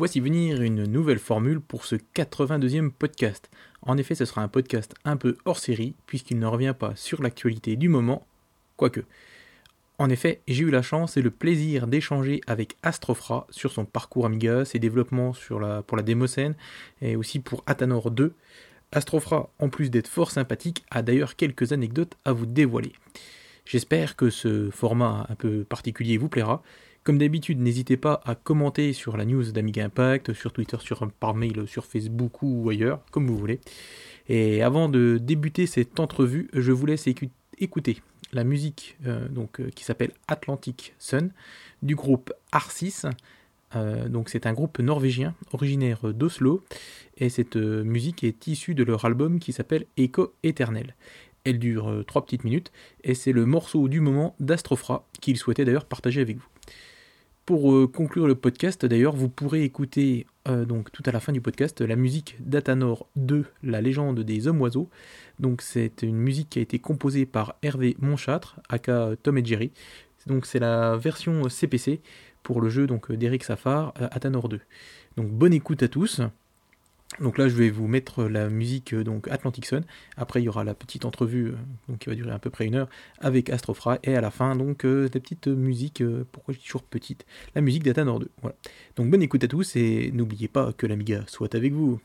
Voici venir une nouvelle formule pour ce 82e podcast. En effet, ce sera un podcast un peu hors série, puisqu'il ne revient pas sur l'actualité du moment, quoique. En effet, j'ai eu la chance et le plaisir d'échanger avec Astrofra sur son parcours Amiga, ses développements pour la démocène et aussi pour Athanor 2. Astrofra, en plus d'être fort sympathique, a d'ailleurs quelques anecdotes à vous dévoiler. J'espère que ce format un peu particulier vous plaira. Comme d'habitude, n'hésitez pas à commenter sur la news d'Amiga Impact, sur Twitter, sur, par mail, sur Facebook ou ailleurs, comme vous voulez. Et avant de débuter cette entrevue, je vous laisse écouter la musique euh, donc, euh, qui s'appelle Atlantic Sun du groupe Arcis. Euh, donc c'est un groupe norvégien originaire d'Oslo et cette musique est issue de leur album qui s'appelle Echo Éternel. Elle dure euh, trois petites minutes et c'est le morceau du moment d'Astrofra qu'il souhaitait d'ailleurs partager avec vous. Pour euh, conclure le podcast, d'ailleurs, vous pourrez écouter euh, donc tout à la fin du podcast la musique d'Athanor 2, la légende des hommes oiseaux. Donc c'est une musique qui a été composée par Hervé Monchâtre, aka Tom et Jerry. Donc c'est la version CPC pour le jeu d'Eric Safar, Athanor 2. Donc bonne écoute à tous. Donc là, je vais vous mettre la musique euh, donc Atlantic Sun. Après, il y aura la petite entrevue euh, qui va durer à peu près une heure avec Astrofra. Et à la fin, donc, euh, la petite musique, pourquoi je dis toujours petite La musique d'Athanor 2. Voilà. Donc bonne écoute à tous et n'oubliez pas que l'Amiga soit avec vous.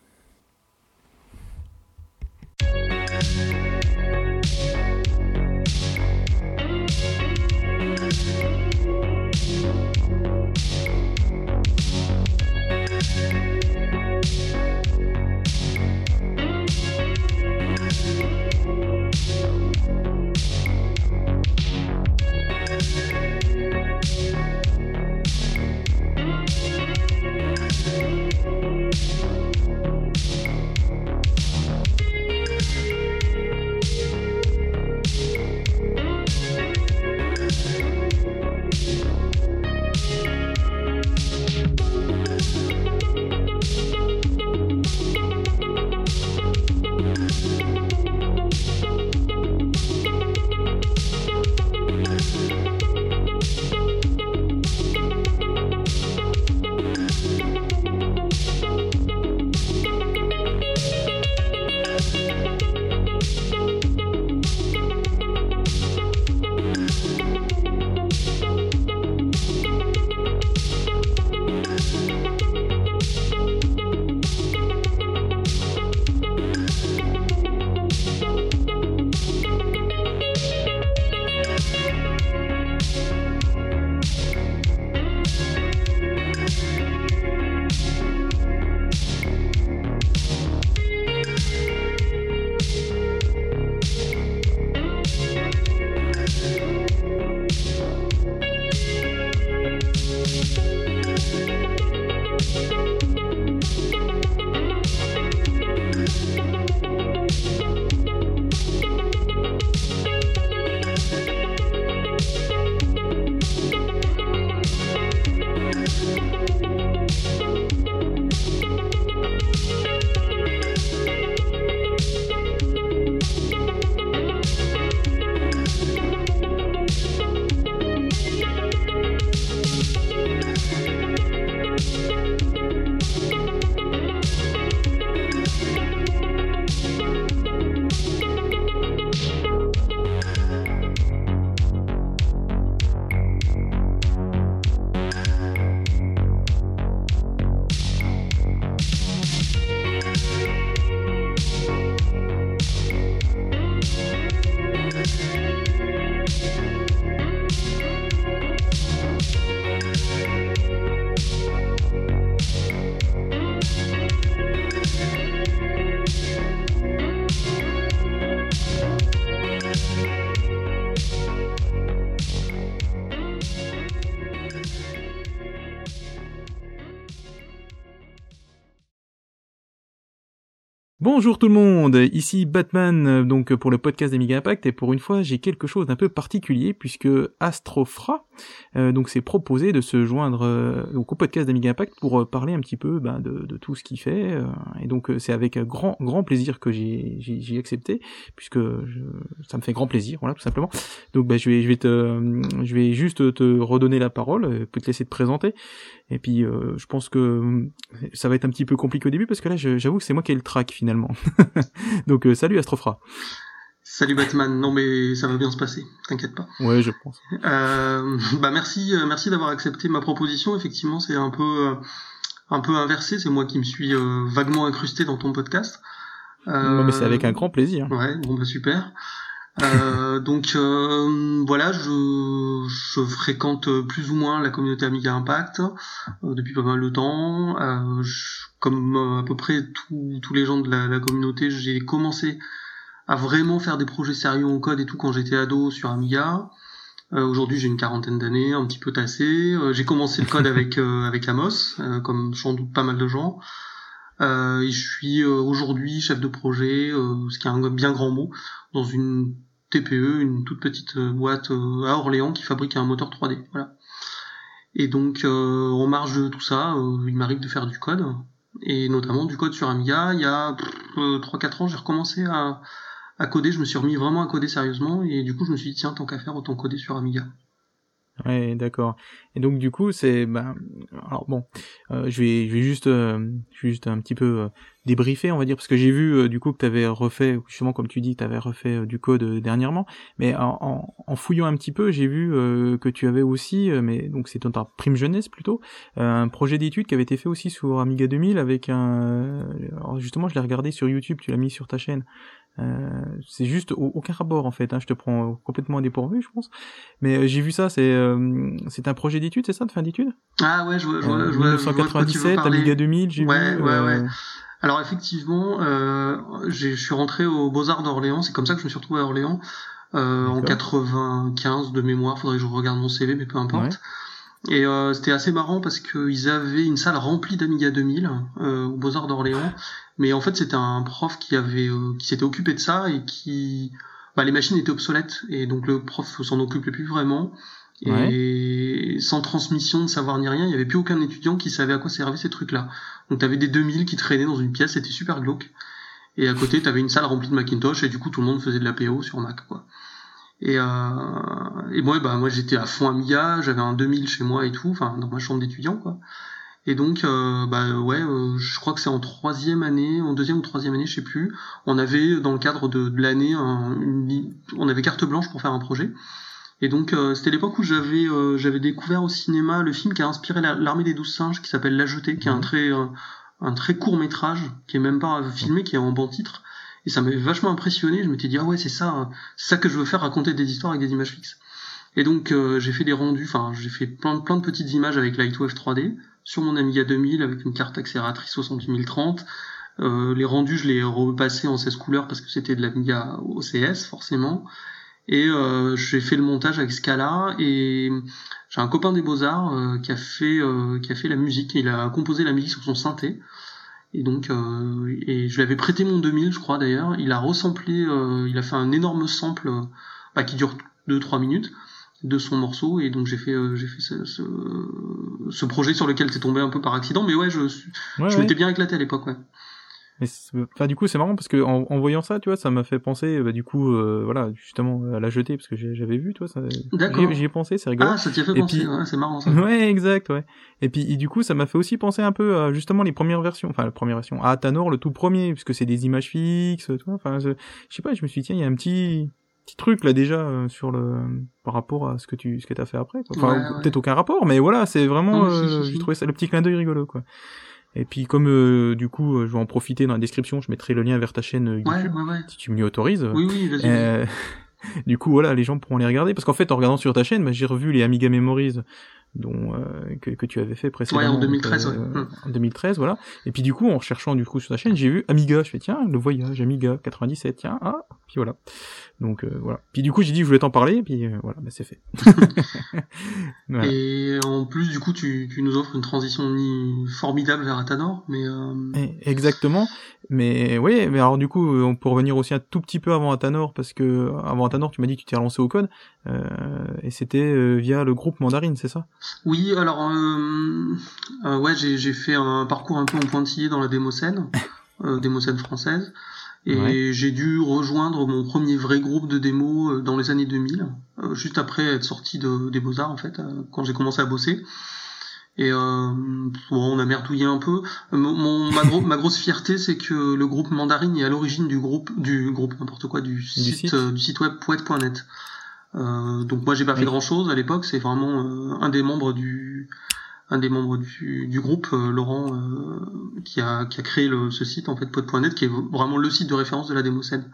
Bonjour tout le monde, ici Batman euh, donc pour le podcast d'Amiga Impact et pour une fois j'ai quelque chose d'un peu particulier puisque Astrofra donc c'est proposé de se joindre donc au podcast d'Amiga Impact pour parler un petit peu ben, de, de, tout ce qu'il fait. et donc c'est avec grand grand plaisir que j'ai accepté puisque je, ça me fait grand plaisir, voilà tout simplement. Donc ben, je vais je vais te je vais juste te redonner la parole, peut te laisser te présenter. Et puis je pense que ça va être un petit peu compliqué au début parce que là j'avoue que c'est moi qui ai le track finalement. donc salut Astrofra. Salut Batman, non mais ça va bien se passer, t'inquiète pas. Ouais, je pense. Euh, bah merci, euh, merci d'avoir accepté ma proposition. Effectivement, c'est un peu, euh, un peu inversé. C'est moi qui me suis euh, vaguement incrusté dans ton podcast. Euh, mais c'est avec un grand plaisir. Ouais, bon bah super. donc voilà, je, je, fréquente plus ou moins la communauté Amiga Impact depuis pas mal de temps. comme à peu près tous les gens de la, la communauté, j'ai commencé à vraiment faire des projets sérieux en code et tout quand j'étais ado sur Amiga. Euh, Aujourd'hui, j'ai une quarantaine d'années, un petit peu tassé. Euh, j'ai commencé le code avec euh, avec Amos, euh, comme sans doute pas mal de gens. et je suis aujourd'hui chef de projet, ce qui est un bien grand mot, dans une TPE, une toute petite boîte à Orléans qui fabrique un moteur 3D. Voilà. Et donc, en marge de tout ça, il m'arrive de faire du code, et notamment du code sur Amiga. Il y a 3-4 ans, j'ai recommencé à à coder, je me suis remis vraiment à coder sérieusement et du coup je me suis dit tiens tant qu'à faire autant coder sur Amiga. Ouais, d'accord. Et donc du coup, c'est ben alors bon, euh, je vais je vais juste euh, juste un petit peu euh, débriefer, on va dire parce que j'ai vu euh, du coup que tu avais refait justement comme tu dis, tu avais refait du code dernièrement, mais en, en, fouillant un petit peu, j'ai vu que tu avais aussi mais donc c'est ta prime jeunesse plutôt, un projet d'étude qui avait été fait aussi sur Amiga 2000 avec un alors justement, je l'ai regardé sur YouTube, tu l'as mis sur ta chaîne. Euh, c'est juste aucun rapport en fait. Hein, je te prends complètement dépourvu, je pense. Mais euh, j'ai vu ça. C'est euh, c'est un projet d'étude, c'est ça, de fin d'études? Ah ouais, je vois. Je vois, je 1997, Amiga 2000, j'ai ouais, vu. Ouais, ouais. Alors effectivement, je suis rentré aux Beaux Arts d'Orléans. C'est comme ça que je me suis retrouvé à Orléans en 95 de mémoire. Faudrait que je regarde mon CV, mais peu importe. Et euh, c'était assez marrant parce qu'ils avaient une salle remplie d'Amiga 2000 euh, aux Beaux-Arts d'Orléans. Mais en fait, c'était un prof qui avait euh, qui s'était occupé de ça et qui... Bah, les machines étaient obsolètes et donc le prof s'en occupait plus vraiment. Et sans transmission de savoir ni rien, il n'y avait plus aucun étudiant qui savait à quoi servaient ces trucs-là. Donc t'avais des 2000 qui traînaient dans une pièce, c'était super glauque. Et à côté, t'avais une salle remplie de Macintosh et du coup tout le monde faisait de la PO sur Mac, quoi. Et, euh, et moi, bah, moi j'étais à fond Amiga, j'avais un 2000 chez moi et tout, enfin dans ma chambre d'étudiant quoi. Et donc, euh, bah ouais, euh, je crois que c'est en troisième année, en deuxième ou troisième année, je sais plus. On avait dans le cadre de, de l'année, on avait carte blanche pour faire un projet. Et donc, euh, c'était l'époque où j'avais euh, j'avais découvert au cinéma le film qui a inspiré l'armée des douze singes, qui s'appelle La Jetée, qui est un mhm. très un très court métrage, qui est même pas filmé, qui est en bon titre et ça m'avait vachement impressionné. Je m'étais dit ah ouais c'est ça, c'est ça que je veux faire, raconter des histoires avec des images fixes. Et donc euh, j'ai fait des rendus, enfin j'ai fait plein, plein de petites images avec Lightwave 3D sur mon Amiga 2000 avec une carte accélératrice 68030. Euh, les rendus je les ai repassés en 16 couleurs parce que c'était de l'Amiga OCS forcément. Et euh, j'ai fait le montage avec Scala et j'ai un copain des beaux arts euh, qui a fait qui a fait la musique. Il a composé la musique sur son synthé. Et donc, euh, et je lui avais prêté mon 2000, je crois d'ailleurs. Il a euh, il a fait un énorme sample euh, bah, qui dure 2-3 minutes de son morceau. Et donc j'ai fait, j'ai fait ce, ce, projet sur lequel c'est tombé un peu par accident. Mais ouais, je, je m'étais bien éclaté à l'époque, ouais. Mais enfin, du coup, c'est marrant parce que en, en, voyant ça, tu vois, ça m'a fait penser, bah, du coup, euh, voilà, justement, à la jeter parce que j'avais vu, tu vois, ça. J'y ai pensé, c'est rigolo. Ah, ça t'y a fait penser, ouais, c'est marrant ça. Ouais, exact, ouais. Et puis, du coup, ça m'a fait aussi penser un peu à justement les premières versions, enfin la première version, à Tanor, le tout premier, puisque c'est des images fixes, tu vois. Enfin, je sais pas, je me suis dit tiens, il y a un petit petit truc là déjà euh, sur le par rapport à ce que tu ce que t'as fait après. Quoi. Enfin, peut-être aucun rapport, mais voilà, c'est vraiment, euh, j'ai trouvé ça le petit clin d'œil rigolo, quoi. Et puis comme euh, du coup euh, je vais en profiter dans la description, je mettrai le lien vers ta chaîne euh, YouTube ouais, ouais, si tu m'y autorises. Oui oui, vas-y. du coup voilà, les gens pourront les regarder parce qu'en fait en regardant sur ta chaîne, bah, j'ai revu les Amiga Memories dont euh, que, que, tu avais fait précédemment. Ouais, en 2013. ouais. Euh, en 2013, voilà. Et puis du coup, en recherchant du coup sur ta chaîne, j'ai vu Amiga. Je fais tiens, le voyage Amiga 97. Tiens, ah, puis voilà. Donc euh, voilà. Puis du coup, j'ai dit je voulais t'en parler, puis voilà, bah, c'est fait. voilà. Et en plus, du coup, tu, tu nous offres une transition formidable vers Atanor, mais. Eh, exactement. Mais oui, mais alors du coup, on peut revenir aussi un tout petit peu avant Atanor, parce que avant Atanor, tu m'as dit que tu t'es relancé au code, et c'était via le groupe Mandarine, c'est ça? Oui, alors euh, euh, ouais, j'ai fait un parcours un peu en pointillé dans la démocène, euh, démocène française, et j'ai dû rejoindre mon premier vrai groupe de démos euh, dans les années 2000, euh, juste après être sorti de, des Beaux Arts en fait, quand j'ai commencé à bosser. Et bon, on a merdouillé un peu. Mon, ma, ma, grosse fierté, c'est que le groupe Mandarine est à l'origine du groupe, du groupe n'importe quoi, du, site, site, du site web poète.net. Euh, donc moi j'ai pas fait grand chose à l'époque, c'est vraiment euh, un des membres du un des membres du, du groupe, euh, Laurent, qui, a, qui a créé le, ce site en fait pod.net, qui est vraiment le site de référence de la démo scène.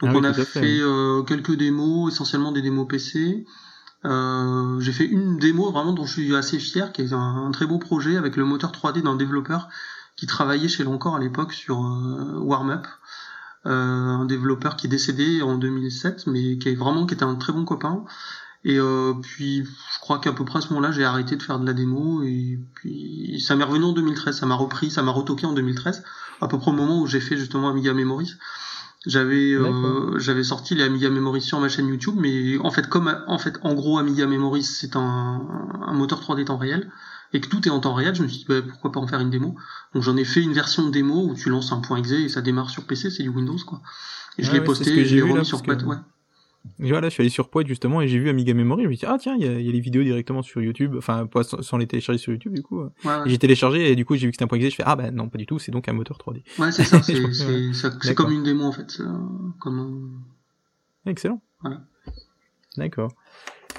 Donc ah on a fait, quelques démos, essentiellement des démos PC. Euh, j'ai fait une démo vraiment dont je suis assez fier, qui est un, très beau projet avec le moteur 3D d'un développeur qui travaillait chez Lancor à l'époque sur euh, Warmup. Euh, un développeur qui est décédé en 2007, mais qui est vraiment qui était un très bon copain. Et euh, puis, je crois qu'à peu près à ce moment-là, j'ai arrêté de faire de la démo. Et puis, ça m'est revenu en 2013. Ça m'a repris, ça m'a retoqué en 2013, à peu près au moment où j'ai fait justement Amiga Memories. J'avais euh, j'avais sorti les Amiga Memories sur ma chaîne YouTube, mais en fait, comme en fait, en gros, Amiga Memories, c'est un, un moteur 3D temps réel et que tout est en temps réel, je me suis dit bah, pourquoi pas en faire une démo. Donc j'en ai fait une version de démo où tu lances un point .exe et ça démarre sur PC, c'est du Windows quoi. Et je l'ai posté, et je l'ai remis sur Poète, ouais. Voilà, je suis allé sur Poète justement et j'ai vu Amiga Memory, je me suis dit ah tiens, il y a, y a, les vidéos directement sur YouTube, enfin pas sans, les télécharger sur YouTube du coup. Ouais, ouais. J'ai téléchargé et du coup j'ai vu que c'était un point .exe, je fais ah bah non pas du tout, c'est donc un moteur 3D. Ouais c'est ça, c'est comme une démo en fait, comme. Excellent. Voilà. D'accord.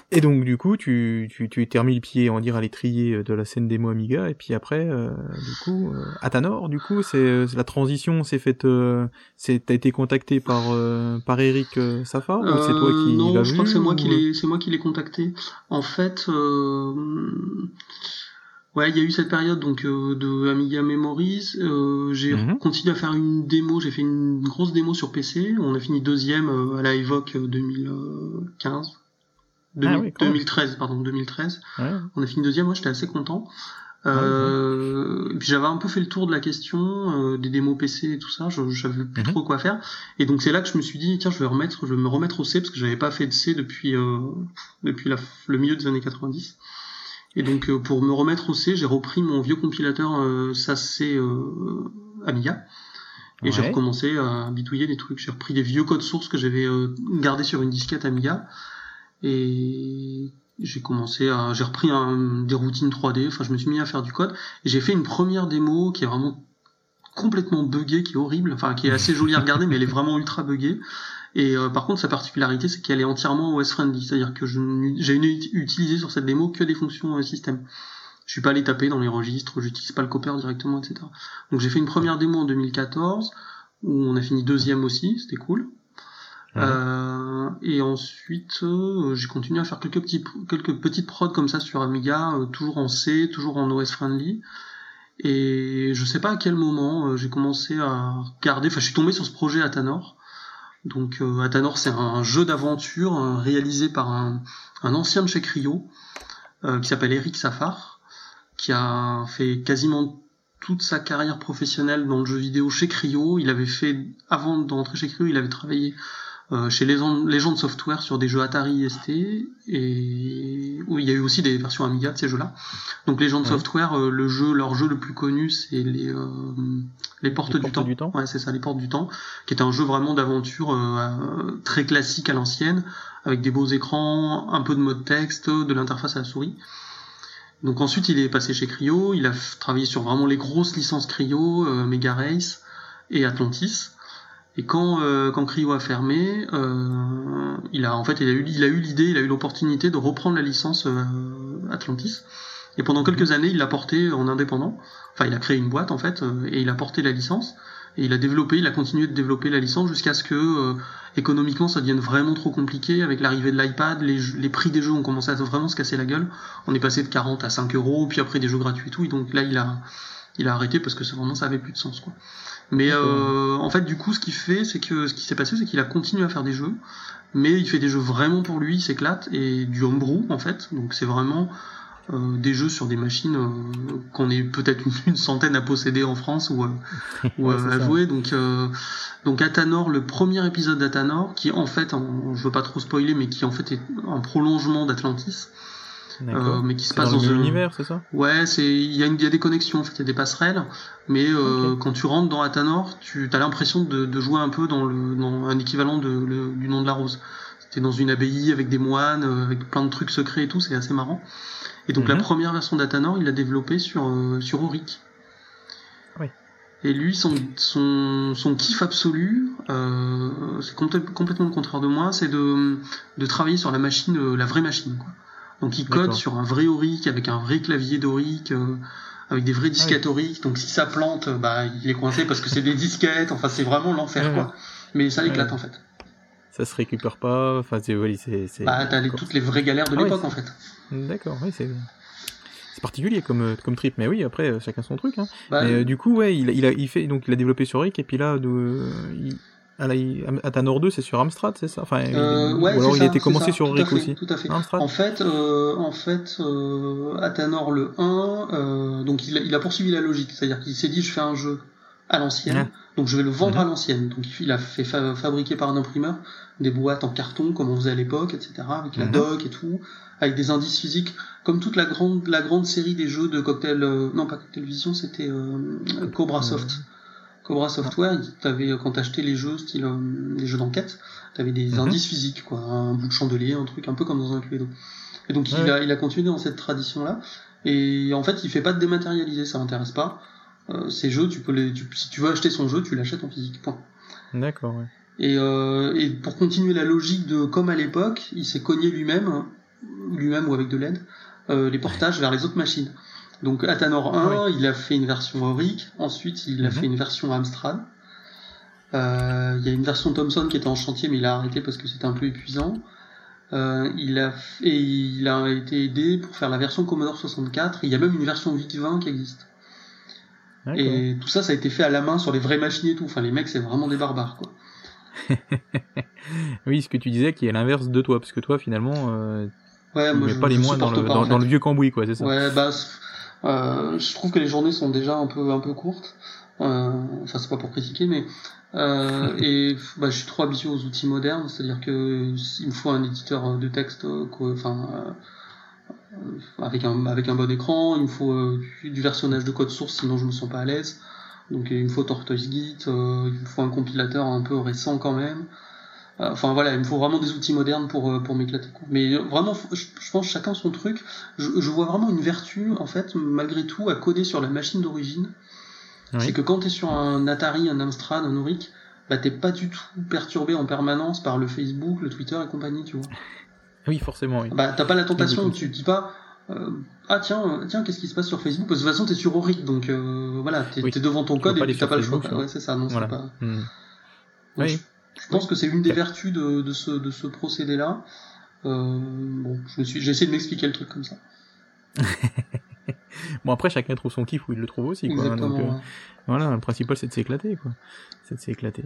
Et donc du coup, tu, tu, tu t'es remis le pied, on dire, à l'étrier euh, de la scène démo Amiga, et puis après, euh, du coup, euh, Atanor, du coup, c'est euh, la transition s'est faite, euh, c'est t'as été contacté par par Eric Safar ou c'est toi qui Non, je crois que c'est moi qui l'ai, c'est moi qui l'ai contacté. En fait. Ouais, il y a eu cette période donc de Amiga Memories. Euh, j'ai mm-hmm. continué à faire une démo. J'ai fait une grosse démo sur PC. On a fini deuxième à la Evoque 2015. 2013, ah pardon, 2013. On a fini deuxième, moi j'étais assez content. Euh, puis j'avais un peu fait le tour de la question euh, des démos PC et tout ça, je savais plus mhm. trop quoi faire. Et donc c'est là que je me suis dit tiens je vais remettre, je vais me remettre au C parce que j'avais pas fait de C depuis euh, depuis la, le milieu des années 90. Et donc euh, pour me remettre au C, j'ai repris mon vieux compilateur euh, SAC Amiga. Et j'ai recommencé à bitouiller des trucs. J'ai repris des vieux codes sources que j'avais gardés sur une disquette Amiga et j'ai commencé à j'ai repris un, des routines 3D enfin je me suis mis à faire du code. Et j'ai fait une première démo qui est vraiment complètement buggée qui est horrible. Enfin qui est assez jolie à regarder mais elle est vraiment ultra buggée. Et euh, par contre sa particularité c'est qu'elle est entièrement OS friendly. C'est-à-dire que j'ai utilisé sur cette démo que des fonctions euh, système. Je suis pas allé taper dans les registres j'utilise pas le copper directement etc donc j'ai fait une première démo en 2014 où on a fini deuxième aussi c'était cool euh, et ensuite, euh, j'ai continué à faire quelques petits, petites prods comme ça sur Amiga, euh, toujours en C, toujours en OS friendly. Et je sais pas à quel moment j'ai commencé à regarder. Enfin, je suis tombé sur ce projet Atanor. Donc Atanor, c'est un jeu d'aventure réalisé par un, un, ancien de chez Cryo qui s'appelle Eric Safar, qui a fait quasiment toute sa carrière professionnelle dans le jeu vidéo chez Cryo. Il avait fait, avant d'entrer chez Cryo, il avait travaillé euh, chez Legend Software sur des jeux Atari ST et où il y a eu aussi des versions Amiga de ces jeux-là. Donc Legend Software, euh, le jeu, leur jeu le plus connu, c'est les euh, les Portes, du, temps. du, temps. Ouais, c'est ça, les Portes du Temps, qui est un jeu vraiment d'aventure très classique à l'ancienne, avec des beaux écrans, un peu de mode texte, de l'interface à la souris. Donc ensuite, il est passé chez Cryo, il a travaillé sur vraiment les grosses licences Cryo, Mega Race et Atlantis. Et quand, euh, quand Cryo a fermé, euh, il a en fait il a eu il a eu l'idée, il a eu l'opportunité de reprendre la licence euh, Atlantis. Et pendant quelques années, il l'a porté en indépendant. Enfin, il a créé une boîte en fait et il a porté la licence. Et il a développé, il a continué de développer la licence jusqu'à ce que euh, économiquement ça devienne vraiment trop compliqué. Avec l'arrivée de l'iPad, les, les, prix des jeux ont commencé à vraiment se casser la gueule. On est passé de 40 à 5 euros, puis après des jeux gratuits et tout. Et donc là, il a, il a arrêté parce que vraiment ça avait plus de sens. Quoi. Mais euh, en fait, du coup, ce qu'il fait, c'est que ce qui s'est passé, c'est qu'il a continué à faire des jeux, mais il fait des jeux vraiment pour lui, il s'éclate, et du homebrew en fait. Donc c'est vraiment euh, des jeux sur des machines euh, qu'on est peut-être une, centaine à posséder en France ou, euh, ou à jouer. Donc, donc Athanor, le premier épisode d'Athanor, qui en fait, en, je veux pas trop spoiler, mais qui en fait est un prolongement d'Atlantis. Euh, mais qui se passe dans, un univers, c'est ça? Ouais, c'est il y, a y a des connexions, en fait, il y a des passerelles, mais euh, quand tu rentres dans Athanor, tu as l'impression de, de, jouer un peu dans, le, dans un équivalent de, du nom de la rose. T'es dans une abbaye avec des moines, avec plein de trucs secrets et tout, c'est assez marrant. Et donc la mhm. première version d'Athanor, il l'a développée sur, euh, sur Auric. Oui. Et lui, son, son, son kiff absolu, euh, c'est complètement le contraire de moi, c'est de, de travailler sur la machine, euh, la vraie machine. Quoi. Donc il code sur un vrai Auric, avec un vrai clavier d'Auric, euh, avec des vrais disquettes ah Auric. Donc si ça plante, bah, il est coincé parce que c'est des disquettes. Enfin, c'est vraiment l'enfer, quoi. Mais ça éclate, en fait. Ça se récupère pas. Enfin, c'est... Bah, t'as toutes les vraies galères de ah l'époque, en fait. D'accord, oui, c'est c'est particulier comme euh, comme trip, mais oui, après euh, chacun son truc. Hein. Bah, mais, euh, du coup, ouais, il, il, a il fait donc il a développé sur Rick et puis là, de, il, à, la, Nord 2, c'est sur Amstrad, c'est ça? Enfin, euh, ouais, ou alors il été commencé sur Rick aussi. Tout à fait. Amstrad? En fait, euh, en fait, euh, Athanor le 1, donc il a, il a poursuivi la logique, c'est-à-dire qu'il s'est dit, je fais un jeu à l'ancienne, donc je vais le vendre à l'ancienne. Donc il a fait fabriquer par un imprimeur des boîtes en carton comme on faisait à l'époque, etc., avec la mhm. doc et tout, avec des indices physiques, comme toute la grande la grande série des jeux de cocktail, non pas cocktail vision, c'était Cobra Soft. Cobra Software, avais, quand t'achetais les jeux style euh, les jeux d'enquête, t'avais des mhm. indices physiques, quoi, un bout de chandelier, un truc un peu comme dans un Cluedo. Et donc il, a, il a continué dans cette tradition là. Et en fait, il fait pas de dématérialiser, ça m'intéresse pas. Euh, ces jeux, tu peux les, si tu veux acheter son jeu, tu l'achètes en physique. Point. D'accord. Ouais. Et, euh, et, pour continuer la logique de comme à l'époque, il s'est cogné lui-même, lui-même ou avec de l'aide, euh, les portages vers les autres machines. Donc Athanor 1, il a fait une version Auric, ensuite il a mhm. fait une version Amstrad. Euh, il y a une version Thomson qui était en chantier mais il a arrêté parce que c'était un peu épuisant. Euh, il a fait, il a été aidé pour faire la version Commodore 64. Il y a même une version VIC-20 qui existe. Et tout ça, ça a été fait à la main sur les vraies machines et tout. Enfin, les mecs, c'est vraiment des barbares, quoi. oui, ce que tu disais qui est l'inverse de toi, parce que toi, finalement, euh, ouais, tu mets pas les moins dans le, dans, le vieux cambouis, quoi, c'est ça. Ouais, bah, euh, je trouve que les journées sont déjà un peu, un peu courtes. Euh, enfin, c'est pas pour critiquer, mais euh, bah, je suis trop habitué aux outils modernes, c'est-à-dire que il me faut un éditeur de texte, avec un avec un bon écran, il me faut du versionnage de code source, sinon je me sens pas à l'aise. Donc il me faut Tortoise Git, il me faut un compilateur un peu récent quand même. Euh, enfin voilà, il me faut vraiment des outils modernes pour, euh, pour m'éclater. Mais vraiment, je, pense chacun son truc. Je, vois vraiment une vertu, en fait, malgré tout, à coder sur la machine d'origine. C'est que quand tu es sur un Atari, un Amstrad, un Auric, bah t'es pas du tout perturbé en permanence par le Facebook, le Twitter et compagnie, tu vois. Oui, forcément, oui. Bah t'as pas la tentation, tu te dis pas, euh, ah tiens, euh, tiens, qu'est-ce qui se passe sur Facebook? Parce que de toute façon, t'es sur Auric, donc euh, voilà, t'es es devant ton code et t'as pas le choix. Ouais, c'est ça, non, c'est pas. Hmm. je, pense que c'est une des vertus de, de ce, de ce procédé-là. bon, je suis, j'ai essayé de m'expliquer le truc comme ça. bon après, chacun trouve son kiff où il le trouve aussi, quoi. donc, Voilà, le principal c'est de s'éclater, quoi. C'est de s'éclater.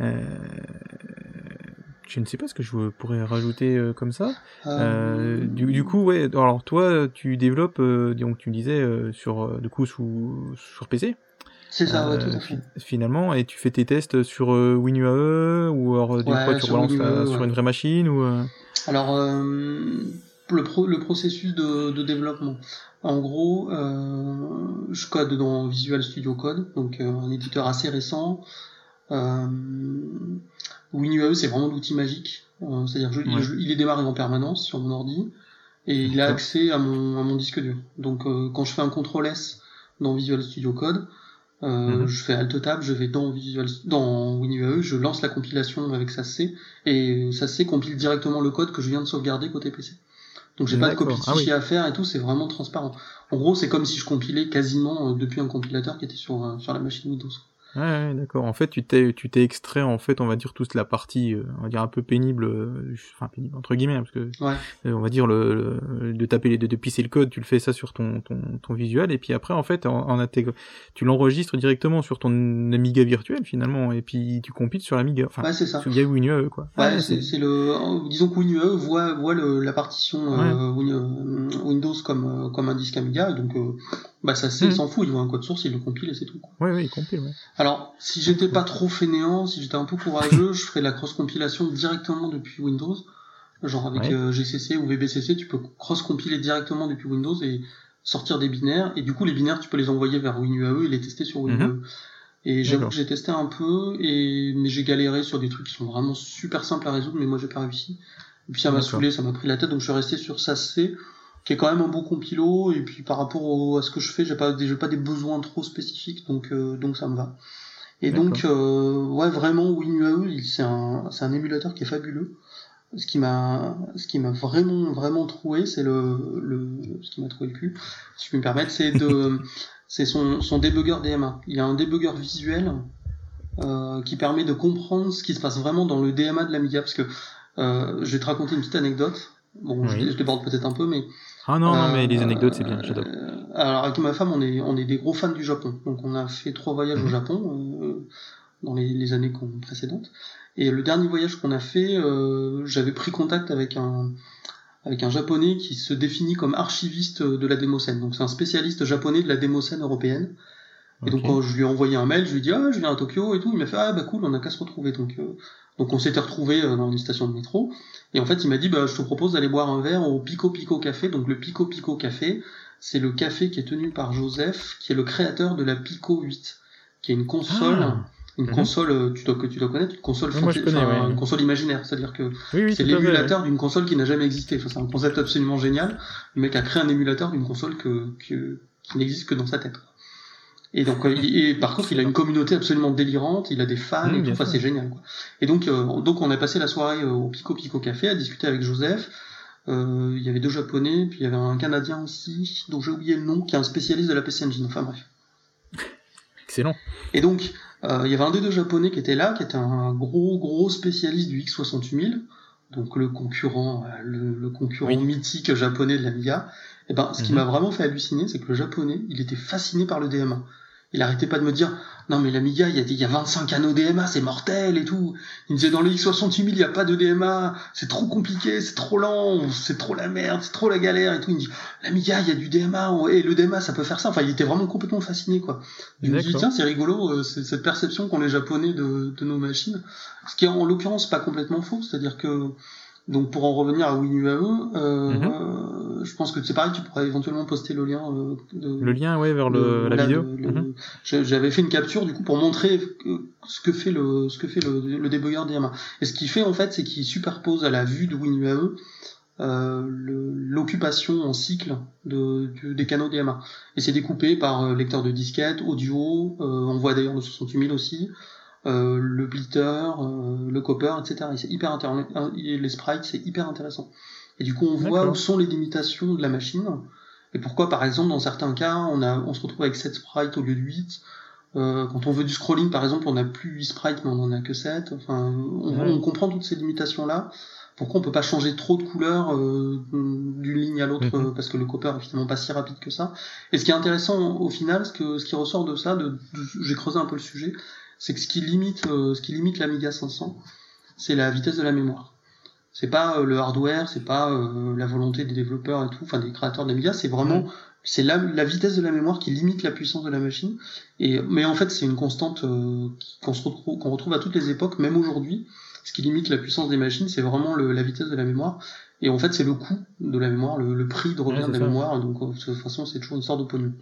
Euh, je ne sais pas ce que je pourrais rajouter euh, comme ça. Euh, euh, du, du, coup, ouais. Alors toi, tu développes, donc tu me disais sur, du coup, sous, sur PC. C'est ça, ouais, tout à fait. Finalement, et tu fais tes tests sur WinUAE ou alors du coup, tu relances sur une vraie machine ou. Alors, le, pro, le processus de, de développement. En gros, je code dans Visual Studio Code, donc un éditeur assez récent. Euh, WinUAE, c'est vraiment l'outil magique. Euh, c'est-à-dire il est démarré en permanence sur mon ordi et il a accès à mon, à mon disque dur. Donc euh, quand je fais un CTRL S dans Visual Studio Code, euh, mhm. je fais Alt Tab, je vais dans Visual, dans WinUAE, je lance la compilation avec SASC et SASC compile directement le code que je viens de sauvegarder côté PC. Donc j'ai pas de copie de ah fichier à faire et tout, c'est vraiment transparent. En gros, c'est comme si je compilais quasiment depuis un compilateur qui était sur sur la machine Windows. Ouais, d'accord. En fait, tu t'es, tu t'es extrait, en fait, on va dire toute la partie, euh, on va dire un peu pénible, euh, enfin pénible entre guillemets, parce que ouais. Euh, on va dire le, de taper les, de, de pisser le code, tu le fais ça sur ton, ton, ton visuel, et puis après, en fait, en, en tu l'enregistres directement sur ton Amiga virtuel finalement, et puis tu compiles sur l'Amiga, enfin, ouais, c'est ça. sur WinUAE quoi. Ouais, c'est, c'est le, disons que WinUAE voit, voit le, la partition Windows comme, comme un disque Amiga, et donc bah ça c'est, il s'en fout, il voit un code source, il le compile et c'est tout. Oui, oui, il compile. Ouais. Alors, si j'étais pas trop fainéant, si j'étais un peu courageux, je ferais la cross-compilation directement depuis Windows. Genre avec Ouais. euh, GCC ou VBCC, tu peux cross-compiler directement depuis Windows et sortir des binaires. Et du coup, les binaires, tu peux les envoyer vers WinUAE et les tester sur WinUAE. Et j'avoue que j'ai testé un peu, et mais j'ai galéré sur des trucs qui sont vraiment super simples à résoudre, mais moi j'ai pas réussi. Et puis ça m'a saoulé, ça m'a pris la tête, donc je suis resté sur SASC, qui est quand même un bon compilo, et puis par rapport au- à ce que je fais, j'ai pas, des- j'ai pas des besoins trop spécifiques, donc, euh, donc ça me va. Et donc, euh, ouais, vraiment, WinUAE, c'est un, c'est un émulateur qui est fabuleux. Ce qui m'a, ce qui m'a vraiment, vraiment troué, c'est le, le, ce qui m'a trouvé le cul, si je puis me permettre, c'est de, c'est son, son debugger DMA. Il y a un debugger visuel, euh, qui permet de comprendre ce qui se passe vraiment dans le DMA de l'Amiga, parce que, euh, je vais te raconter une petite anecdote. Bon, je déborde peut-être un peu, mais Ah non, non, mais euh, les anecdotes, c'est bien, j'adore. euh, alors avec ma femme, on est on est des gros fans du Japon. Donc on a fait trois voyages au Mhm. Japon euh, dans les, les années précédentes. Et le dernier voyage qu'on a fait, euh, j'avais pris contact avec un avec un japonais qui se définit comme archiviste de la démocène. Donc c'est un spécialiste japonais de la démocène européenne. Et donc quand je lui ai envoyé un mail, je lui ai dit ah je viens à Tokyo et tout, il m'a fait ah bah cool, on a qu'à se retrouver. Donc euh, donc on s'était retrouvés euh, dans une station de métro. Et en fait il m'a dit bah je te propose d'aller boire un verre au Pico Pico Café. Donc le Pico Pico Café, c'est le café qui est tenu par Joseph, qui est le créateur de la Pico 8, qui est une console, Ah. une Mhm. console euh, tu dois que tu dois connaître, une console moi, connais, une console imaginaire, c'est-à-dire que Oui, c'est l'émulateur d'une console qui n'a jamais existé. Enfin, c'est un concept absolument génial. Le mec a créé un émulateur d'une console que, que- qui n'existe que dans sa tête. Et donc, euh, et par contre, il a une communauté absolument délirante. Il a des fans Mmh, et tout. Enfin, c'est génial. Quoi. Et donc, euh, donc, on a passé la soirée euh, au Pico Pico Café à discuter avec Joseph. Euh, il y avait deux Japonais, puis il y avait un Canadien aussi, dont j'ai oublié le nom, qui est un spécialiste de la PC Engine. Enfin bref. Excellent. Et donc, euh, il y avait un des deux japonais qui était là, qui était un gros, gros spécialiste du X68000, donc le concurrent, le, le concurrent Oui. mythique japonais de l'Amiga. Et ben, ce qui Mhm. m'a vraiment fait halluciner, c'est que le japonais, il était fasciné par le DMA. Il arrêtait pas de me dire, non mais l'Amiga, il y, a, il y a 25 canaux DMA, c'est mortel et tout. Il me disait, dans le X68000, il n'y a pas de DMA, c'est trop compliqué, c'est trop lent, c'est trop la merde, c'est trop la galère et tout. Il me dit, l'Amiga, il y a du DMA, et le DMA, ça peut faire ça. Enfin, il était vraiment complètement fasciné, quoi. Je me dis, tiens, c'est rigolo, euh, c'est cette perception qu'ont les Japonais de, de nos machines. Ce qui est en l'occurrence pas complètement faux, c'est-à-dire que, donc pour en revenir à WinUAE, euh, Mhm. je pense que c'est pareil, tu pourrais éventuellement poster le lien euh, de, Le lien, ouais, vers le, la là, vidéo. de- Mhm. J'avais fait une capture du coup pour montrer ce que fait le ce que fait le, le DMA. Et ce qu'il fait en fait, c'est qu'il superpose à la vue de WinUAE euh, l'occupation en cycle de, du- des canaux DMA. Et c'est découpé par euh, lecteur de disquette, audio, euh, on voit d'ailleurs le 68000 aussi, euh, le blitter, euh, le copper, etc. Et c'est hyper intéressant. Et les sprites, c'est hyper intéressant. Et du coup, on voit où sont les limitations de la machine. Et pourquoi, par exemple, dans certains cas, on, a, on se retrouve avec 7 sprites au lieu de 8. Euh, quand on veut du scrolling, par exemple, on n'a plus 8 sprites, mais on en a que 7. Enfin, on, Ouais. on comprend toutes ces limitations-là. Pourquoi on peut pas changer trop de couleurs euh, d'une ligne à l'autre Mhm. euh, parce que le copper est finalement pas si rapide que ça. Et ce qui est intéressant au final, ce, que, ce qui ressort de ça, de, de- j'ai creusé un peu le sujet, c'est que ce qui limite, euh, ce qui limite l'Amiga 500, c'est la vitesse de la mémoire. C'est pas euh, le hardware, c'est pas euh, la volonté des développeurs et tout, enfin des créateurs de l'Amiga, c'est vraiment c'est la, la vitesse de la mémoire qui limite la puissance de la machine. Et mais en fait, c'est une constante euh, qu'on se retrouve qu'on retrouve à toutes les époques, même aujourd'hui. Ce qui limite la puissance des machines, c'est vraiment le- la vitesse de la mémoire. Et en fait, c'est le coût de la mémoire, le, le prix de revient Ouais, de la mémoire. Donc, de toute façon, c'est toujours une sorte de pognon.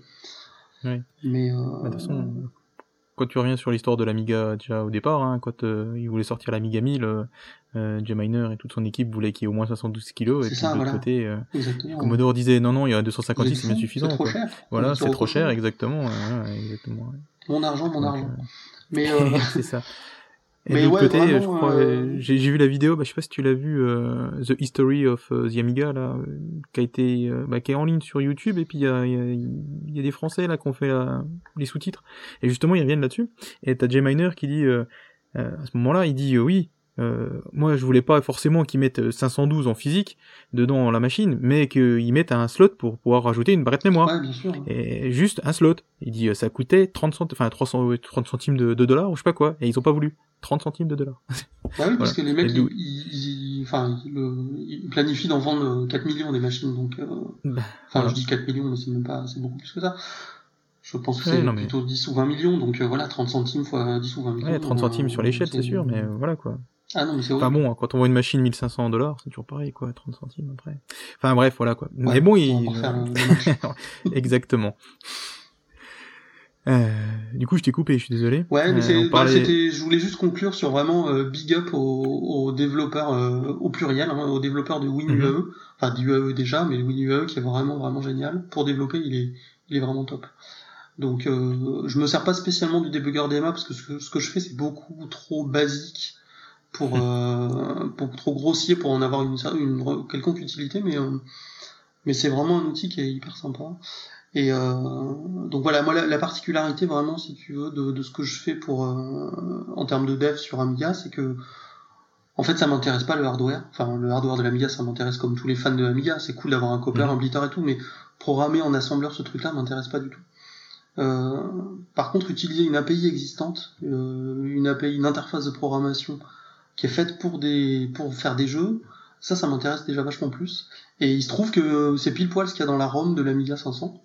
Oui. Mais euh, de toute façon, quand tu reviens sur l'histoire de l'Amiga déjà au départ, hein, quand euh, il voulait sortir l'Amiga 1000, euh, euh, Jay Miner et toute son équipe voulaient qu'il y ait au moins 72 kilos, et puis ça, de l'autre voilà. côté, euh. Commodore disait non, non, il y a Vous 256, êtes c'est bien suffisant. C'est trop quoi. cher. Voilà, c'est trop cher, exactement. euh, exactement. Mon argent, mon Donc, argent. euh, Mais euh, c'est ça. Et de l'autre côté, je crois, euh, j'ai vu la vidéo, bah, je sais pas si tu l'as vu, euh, The History of euh, the Amiga, là, qui a été, bah, qui est en ligne sur YouTube, et puis il y a, y a, des Français là qui ont fait les sous-titres, et justement ils reviennent là-dessus. Et t'as Jay Miner qui dit, à ce moment-là, il dit oui, euh, moi, je voulais pas forcément qu'ils mettent 512 en physique dedans la machine, mais qu'ils mettent un slot pour pouvoir rajouter une barrette mémoire. Ouais, bien sûr. Et juste un slot. Il dit, ça coûtait 30 centimes, enfin 300, 30 centimes de, dollars ou je sais pas quoi. Et ils ont pas voulu. 30 centimes de dollars. Bah oui, parce que les mecs, ils, enfin, ils, planifient d'en vendre 4 millions des machines, donc, euh, bah, enfin, je dis 4 millions, mais c'est même pas, c'est beaucoup plus que ça. Je pense que c'est plutôt 10 ou 20 millions, donc euh, voilà, 30 centimes fois 10 ou 20 millions. Ouais, 30 centimes sur l'échelle, c'est sûr, mais voilà quoi. Ah non, mais c'est Enfin bon, quand on voit une machine 1500 dollars, c'est toujours pareil, quoi, 30 centimes après. Enfin bref, voilà quoi. mais bon, il... Exactement. Euh, du coup, je t'ai coupé, je suis désolé. Ouais, mais euh, bah, c'était, je voulais juste conclure sur vraiment euh, big up aux, développeurs euh, au pluriel, hein, aux développeurs de WinUAE, mm enfin d'UAE déjà, mais WinUAE qui est vraiment vraiment génial pour développer, il est, il est vraiment top. Donc, je me sers pas spécialement du débugger DMA parce que ce que, ce que je fais c'est beaucoup trop basique pour, euh, pour trop grossier pour en avoir une, une quelconque utilité, mais, euh, mais c'est vraiment un outil qui est hyper sympa. Et euh, donc voilà, moi la, particularité vraiment, si tu veux, de, de ce que je fais pour en termes de dev sur Amiga, c'est que en fait ça m'intéresse pas le hardware. Enfin le hardware de l'Amiga, ça m'intéresse comme tous les fans de l'Amiga. C'est cool d'avoir un copper, mhm. un blitter et tout, mais programmer en assembleur ce truc-là m'intéresse pas du tout. Euh, par contre, utiliser une API existante, euh, une API, une interface de programmation qui est faite pour des pour faire des jeux, ça, ça m'intéresse déjà vachement plus. Et il se trouve que c'est pile poil ce qu'il y a dans la ROM de l'Amiga 500.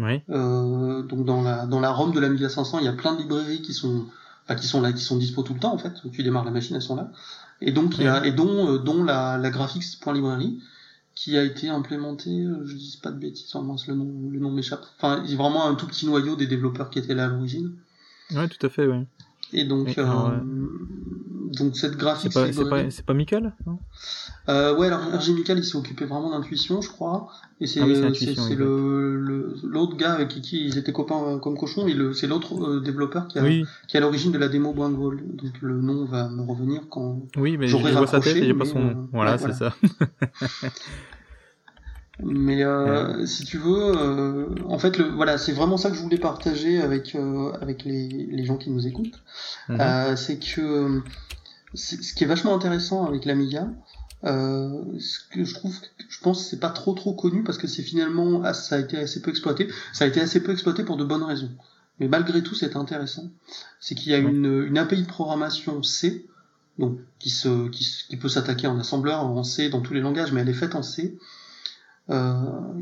Oui. Euh, donc dans la dans la ROM de l'Amiga 500, il y a plein de librairies qui sont enfin, qui sont là, qui sont dispo tout le temps en fait. Tu démarres la machine, elles sont là. Et donc il y a et dont euh, dont la la graphics.librairie qui a été implémentée, euh, je dis pas de bêtises, mince, le nom le nom m'échappe. Enfin, il y a vraiment un tout petit noyau des développeurs qui étaient là à l'origine. Ouais, tout à fait, oui. Et donc, euh, donc cette graphique. C'est pas, pas, pas, Michael non? Euh, Ouais, alors RG Michael, il s'est occupé vraiment d'intuition, je crois. Et c'est ah oui, le l'autre gars avec qui, ils étaient copains euh, comme cochons. C'est l'autre développeur qui, a, qui à l'origine de la démo Blind Donc le nom va me revenir quand. Oui, mais je vois sa tête et j'ai pas son. Euh, voilà, c'est ça. Mais euh, si tu veux, euh, en fait, le, voilà, c'est vraiment ça que je voulais partager avec euh, avec les, les gens qui nous écoutent. Mhm. Euh, c'est que ce qui est vachement intéressant avec l'Amiga, euh, ce que je trouve, je pense, c'est pas trop trop connu parce que c'est finalement, ah, ça a été assez peu exploité. Ça a été assez peu exploité pour de bonnes raisons. Mais malgré tout, c'est intéressant. C'est qu'il y a une, une API de programmation C, donc qui se qui, qui peut s'attaquer en assembleur en C dans tous les langages, mais elle est faite en C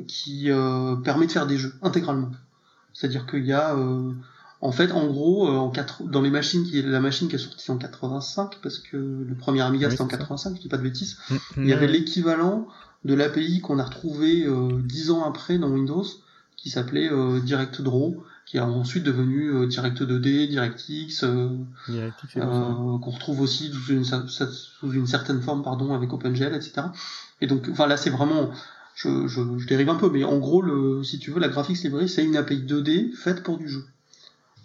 qui euh, permet de faire des jeux intégralement. C'est-à-dire qu'il y a euh, en fait, en gros, en dans les machines, qui la machine qui est sortie en 85, parce que le premier Amiga c'était en 85, je dis pas de bêtises, mm, il y avait l'équivalent de l'API qu'on a retrouvé dix ans après dans Windows, qui s'appelait Direct Draw, qui est ensuite devenu Direct 2D, DirectX, qu'on retrouve aussi sous une, sous une, certaine forme, pardon, avec OpenGL, etc. Et donc, enfin là, c'est vraiment je, je, dérive un peu, mais en gros, le, si tu veux, la Graphics Library, c'est une API 2D faite pour du jeu.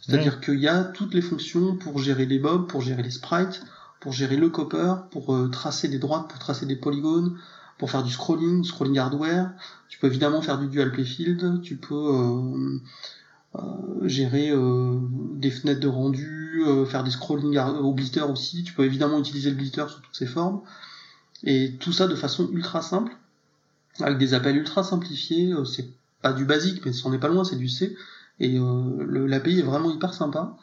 C'est-à-dire qu'il y a toutes les fonctions pour gérer les bobs, pour gérer les sprites, pour gérer le copper, pour euh, tracer des droites, pour tracer des polygones, pour faire du scrolling, scrolling hardware. Tu peux évidemment faire du dual playfield, tu peux euh, euh, gérer des fenêtres de rendu, faire des scrolling au blitter aussi. Tu peux évidemment utiliser le blitter sous toutes ses formes. Et tout ça de façon ultra simple avec des appels ultra simplifiés. Euh, c'est pas du basique, mais c'en est pas loin, c'est du C. Et euh, l'API est vraiment hyper sympa.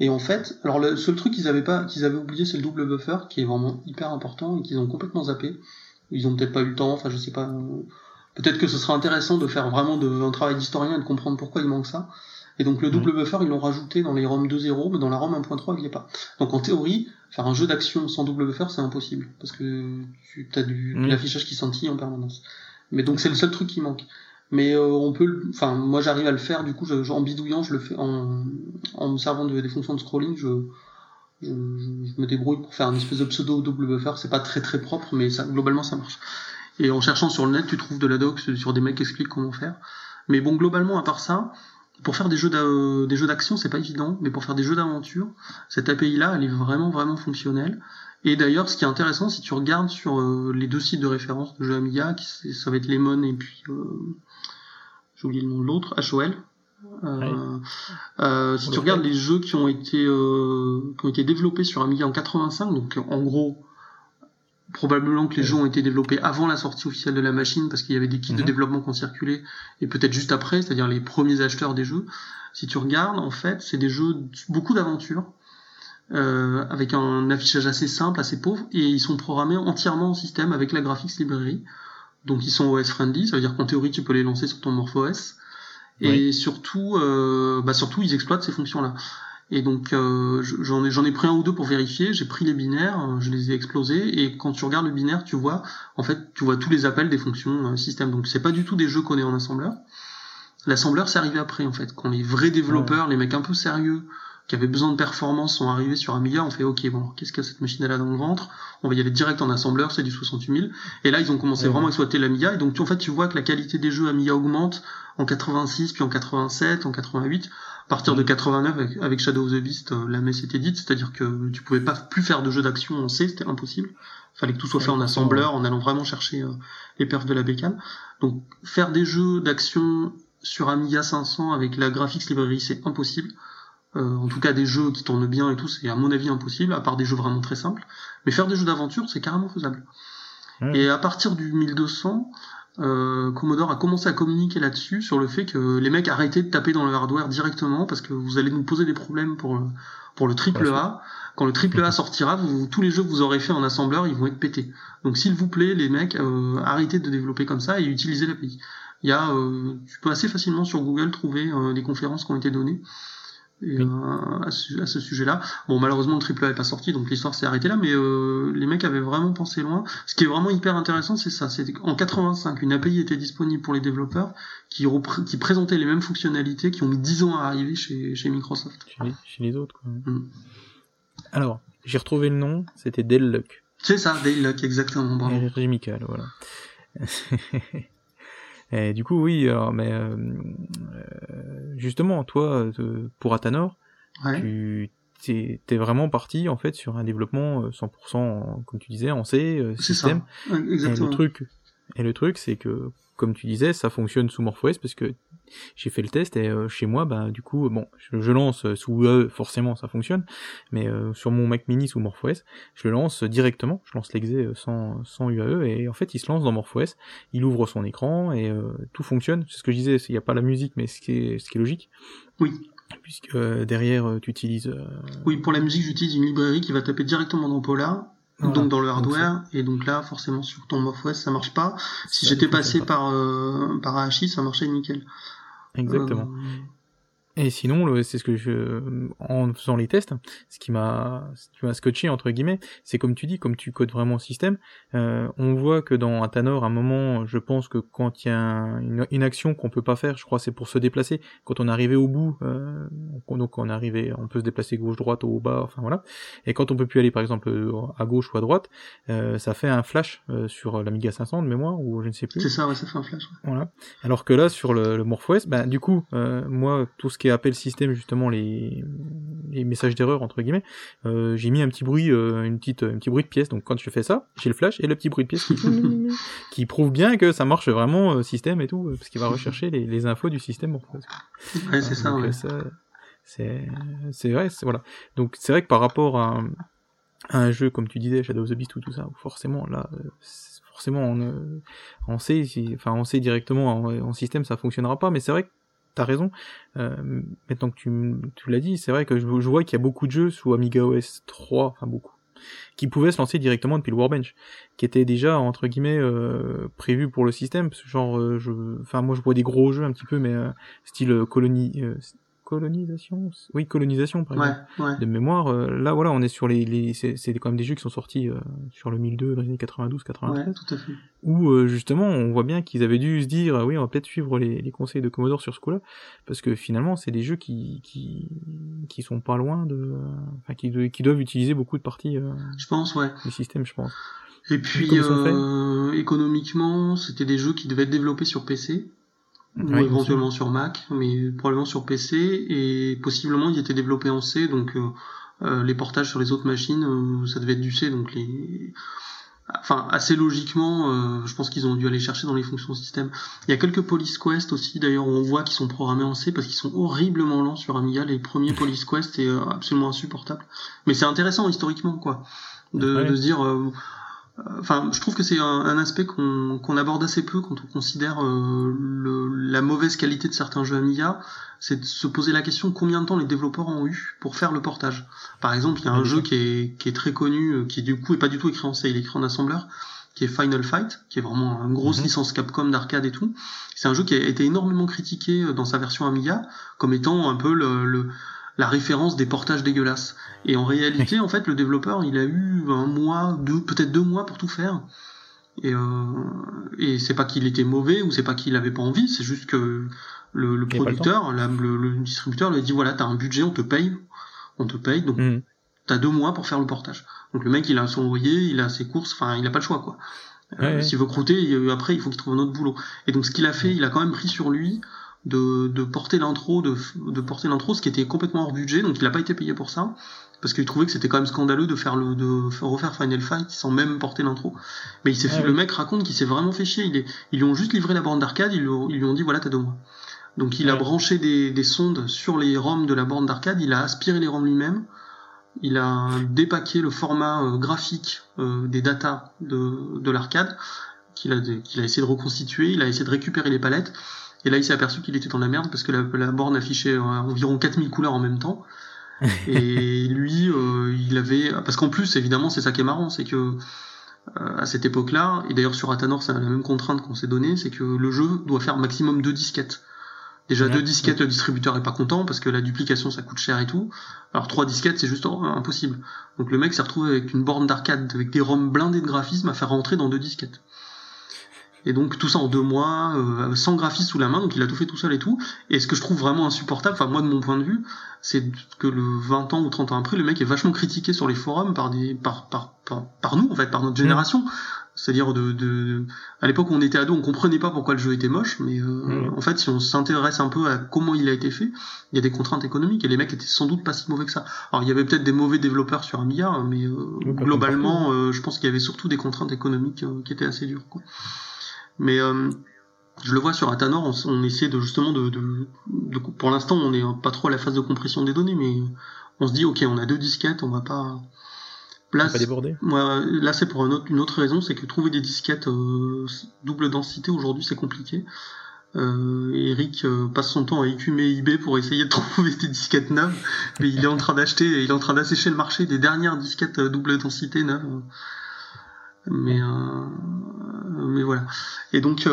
Et en fait, alors le seul truc qu'ils avaient pas, qu'ils avaient oublié, c'est le double buffer, qui est vraiment hyper important et qu'ils ont complètement zappé. Ils ont peut-être pas eu le temps, enfin je sais pas. Euh, peut-être que ce sera intéressant de faire vraiment de, un travail d'historien et de comprendre pourquoi il manque ça. Et donc le double buffer, ils l'ont rajouté dans les ROM 2.0, mais dans la ROM 1.3, il n'y est pas. Donc en théorie, faire un jeu d'action sans double buffer, c'est impossible, parce que tu as du, de l'affichage qui scintille en permanence. Mais donc c'est le seul truc qui manque. Mais euh, on peut, enfin moi j'arrive à le faire. Du coup, je, en bidouillant, je le fais en, me servant de, des fonctions de scrolling. Je, me débrouille pour faire une espèce de pseudo double buffer. C'est pas très très propre, mais ça, globalement ça marche. Et en cherchant sur le net, tu trouves de la doc sur des mecs qui expliquent comment faire. Mais bon, globalement, à part ça, pour faire des jeux des jeux d'action, c'est pas évident, mais pour faire des jeux d'aventure, cette API-là, elle est vraiment vraiment fonctionnelle. Et d'ailleurs, ce qui est intéressant, si tu regardes sur euh, les deux sites de référence de jeux Amiga, qui, ça va être Lemon et puis euh, j'ai oublié le nom de l'autre, HOL. Euh, euh, si tu regardes les jeux qui ont été euh, qui ont été développés sur Amiga en 85, donc en gros probablement que les jeux ont été développés avant la sortie officielle de la machine parce qu'il y avait des kits de mhm. développement qui ont circulé et peut-être juste après, c'est-à-dire les premiers acheteurs des jeux. Si tu regardes, en fait, c'est des jeux beaucoup d'aventures euh, avec un affichage assez simple, assez pauvre et ils sont programmés entièrement en système avec la Graphics Library. Donc ils sont OS friendly, ça veut dire qu'en théorie tu peux les lancer sur ton MorphOS. Et surtout, euh, bah surtout ils exploitent ces fonctions-là. Et donc euh, j'en ai, j'en ai pris un ou deux pour vérifier. J'ai pris les binaires, euh, je les ai explosés. Et quand tu regardes le binaire, tu vois, en fait, tu vois tous les appels des fonctions euh, système. Donc c'est pas du tout des jeux qu'on est en assembleur. L'assembleur, c'est arrivé après, en fait. Quand les vrais développeurs, les mecs un peu sérieux, qui avaient besoin de performance, sont arrivés sur Amiga, on fait OK, bon, qu'est-ce que cette machine là dans le ventre? On va y aller direct en assembleur, c'est du 68 000. Et là, ils ont commencé vraiment à exploiter l'Amiga. Et donc, en fait, tu vois que la qualité des jeux Amiga augmente en 86, puis en 87, en 88 à partir de 89 avec, Shadow of the Beast, euh, la messe était dite, c'est-à-dire que tu pouvais pas plus faire de jeux d'action en C, c'était impossible. Fallait que tout soit fait en assembleur, en allant vraiment chercher euh, les perfs de la bécane. Donc faire des jeux d'action sur Amiga 500 avec la graphics library, c'est impossible. Euh, en tout cas, des jeux qui tournent bien et tout, c'est à mon avis impossible, à part des jeux vraiment très simples. Mais faire des jeux d'aventure, c'est carrément faisable. Et à partir du 1200, euh, Commodore a commencé à communiquer là-dessus sur le fait que les mecs arrêtaient de taper dans le hardware directement parce que vous allez nous poser des problèmes pour le, pour le triple A. Quand le triple A sortira, vous, tous les jeux que vous aurez fait en assembleur, ils vont être pétés. Donc s'il vous plaît, les mecs, euh, arrêtez de développer comme ça et utilisez l'API. Il y a, euh, tu peux assez facilement sur Google trouver euh, des conférences qui ont été données euh, à ce, sujet-là. Bon, malheureusement, le triple A est pas sorti, donc l'histoire s'est arrêtée là, mais euh, les mecs avaient vraiment pensé loin. Ce qui est vraiment hyper intéressant, c'est ça. C'est en 85, une API était disponible pour les développeurs qui, qui présentait les mêmes fonctionnalités qui ont mis 10 ans à arriver chez, chez Microsoft. Chez les, autres, quoi. Mm. Alors, j'ai retrouvé le nom, c'était Dell Luck. C'est ça, Dell Luck, exactement. Bravo. Michael, voilà. Et du coup, oui, alors, mais euh, euh justement, toi, euh, pour Atanor, ouais. tu t'es vraiment parti en fait sur un développement 100%, euh, comme tu disais, en C, système. Ça. exactement. Et le truc, et le truc, c'est que comme tu disais, ça fonctionne sous MorphOS parce que j'ai fait le test et euh, chez moi, bah du coup, bon, je, lance sous UAE, forcément ça fonctionne, mais euh, sur mon Mac Mini sous MorphOS, je le lance directement, je lance l'exé euh, sans, sans UAE et en fait il se lance dans MorphOS, il ouvre son écran et tout fonctionne. C'est ce que je disais, il n'y a pas la musique, mais ce qui est, ce qui est logique. Oui. Puisque derrière tu utilises. Oui, pour la musique, j'utilise une librairie qui va taper directement dans Polar donc dans le hardware. et donc là forcément sur ton MorphOS ça marche pas. Si j'étais passé par euh, par AHI ça marchait nickel. Exactement. Euh, et sinon, c'est ce que je, en faisant les tests, ce qui m'a, ce qui m'a scotché entre guillemets, c'est comme tu dis, comme tu codes vraiment le système, euh, on voit que dans Atanor, à un moment, je pense que quand il y a une, action qu'on peut pas faire, je crois c'est pour se déplacer. Quand on est arrivé au bout, euh, donc on est arrivé, on peut se déplacer gauche droite ou au bas, enfin voilà. Et quand on peut plus aller par exemple à gauche ou à droite, euh, ça fait un flash euh, sur l'Amiga 500 de mémoire ou je ne sais plus. C'est ça, ouais, ça fait un flash. Voilà. Alors que là sur le, le MorphOS, ben du coup, euh, moi tout ce qui appelle système justement les, les messages d'erreur entre guillemets, euh, j'ai mis un petit bruit, euh, une petite, un petit bruit de pièce. Donc quand je fais ça, j'ai le flash et le petit bruit de pièce qui, qui prouve bien que ça marche vraiment euh, système et tout, parce qu'il va rechercher les, les, infos du système. Ouais, c'est ça. Ouais. c'est c'est vrai, voilà. Donc c'est vrai que par rapport à, un jeu comme tu disais, Shadow of the Beast ou tout ça, forcément là forcément on, on sait enfin on sait directement en, en, système ça fonctionnera pas mais c'est vrai que t'as raison. Euh, maintenant que tu, tu l'as dit, c'est vrai que je, vois qu'il y a beaucoup de jeux sous Amiga OS 3, enfin beaucoup, qui pouvaient se lancer directement depuis le Warbench, qui était déjà entre guillemets euh, prévu pour le système. Genre, euh, je, enfin moi je vois des gros jeux un petit peu, mais euh, style colonie, colonisation oui colonisation par exemple de mémoire euh, là voilà on est sur les, les c'est quand même des jeux qui sont sortis euh, sur le 1002 dans les années 92 93 tout à fait. où euh, justement on voit bien qu'ils avaient dû se dire oui on va peut-être suivre les, les, conseils de Commodore sur ce coup-là parce que finalement c'est des jeux qui qui qui sont pas loin de enfin qui, qui doivent utiliser beaucoup de parties je pense ouais. du système je pense. Et puis économiquement c'était des jeux qui devaient être développés sur PC ou éventuellement sur Mac, mais probablement sur PC, et possiblement il était développé en C, donc les portages sur les autres machines, ça devait être du C, donc les enfin assez logiquement, euh, je pense qu'ils ont dû aller chercher dans les fonctions système. Il y a quelques Police Quest aussi d'ailleurs où on voit qu'ils sont programmés en C parce qu'ils sont horriblement lents sur Amiga. Les premiers Police Quest c'est euh, absolument insupportable. Mais c'est intéressant historiquement quoi, de, de se dire. Euh, enfin, je trouve que c'est un, aspect qu'on aborde assez peu quand on considère le, la mauvaise qualité de certains jeux Amiga c'est de se poser la question combien de temps les développeurs ont eu pour faire le portage. Par exemple, il y a un jeu qui est, qui est très connu, euh, qui du coup est pas du tout écrit en C, il est écrit en assembleur, qui est Final Fight, qui est vraiment une grosse mhm. licence Capcom d'arcade et tout. C'est un jeu qui a été énormément critiqué euh, dans sa version Amiga comme étant un peu le, la référence des portages dégueulasses. Et en réalité, en fait, le développeur, il a eu un mois, deux, peut-être deux mois pour tout faire. Et, euh, et c'est pas qu'il était mauvais ou c'est pas qu'il avait pas envie, c'est juste que le, producteur, le, distributeur lui a dit voilà, t'as un budget, on te paye, on te paye, donc mm. t'as deux mois pour faire le portage. Donc le mec, il a son loyer, il a ses courses, enfin, il a pas le choix, quoi. Euh, s'il veut croûter, après, il faut qu'il trouve un autre boulot. Et donc ce qu'il a fait, il a quand même pris sur lui de, de porter l'intro, de, de porter l'intro, ce qui était complètement hors budget, donc il n'a pas été payé pour ça parce qu'il trouvait que c'était quand même scandaleux de faire le de refaire Final Fight sans même porter l'intro. Mais il s'est fait, le mec raconte qu'il s'est vraiment fait chier. Il ils lui ont juste livré la bande d'arcade, ils, lui ont dit voilà t'as deux mois. Donc il a branché des, sondes sur les ROM de la borne d'arcade, il a aspiré les ROM lui-même, il a dépaqué le format euh, graphique euh, des datas de, l'arcade, qu'il a, a essayé de reconstituer, il a essayé de récupérer les palettes, et là il s'est aperçu qu'il était dans la merde parce que la, borne affichait euh, environ 4000 couleurs en même temps. et lui, il avait... Parce qu'en plus, évidemment, c'est ça qui est marrant, c'est que à cette époque-là, et d'ailleurs sur Atanor, c'est la même contrainte qu'on s'est donnée, c'est que le jeu doit faire maximum deux disquettes. Déjà deux disquettes, le distributeur est pas content parce que la duplication ça coûte cher et tout. Alors trois disquettes c'est juste impossible. Donc le mec s'est retrouvé avec une borne d'arcade avec des ROM blindés de graphisme à faire rentrer dans deux disquettes. Et donc tout ça en deux mois, euh, sans graphisme sous la main, donc il a tout fait tout seul et tout. Et ce que je trouve vraiment insupportable, enfin moi de mon point de vue, c'est que le 20 ans ou 30 ans après, le mec est vachement critiqué sur les forums par des par par par, par nous en fait, par notre mmh. génération. C'est-à-dire de, de, à l'époque où on était ado, on comprenait pas pourquoi le jeu était moche, mais euh, mmh. en fait, si on s'intéresse un peu à comment il a été fait, il y a des contraintes économiques et les mecs étaient sans doute pas si mauvais que ça. Alors il y avait peut-être des mauvais développeurs sur Amiga, mais euh, globalement, euh, je pense qu'il y avait surtout des contraintes économiques qui étaient assez dures. Quoi. Mais je le vois sur Atanor, on, on essaie de justement de, de, de pour l'instant, on n'est pas trop à la phase de compression des données, mais on se dit ok, on a deux disquettes, on va pas Là, pas là c'est pour une autre, une autre raison, c'est que trouver des disquettes euh, double densité aujourd'hui c'est compliqué. Euh, Eric euh, passe son temps à écumer eBay pour essayer de trouver des disquettes neuves, mais il est en train d'acheter, il est en train d'assécher le marché des dernières disquettes euh, double densité neuves. Mais mais voilà. Et donc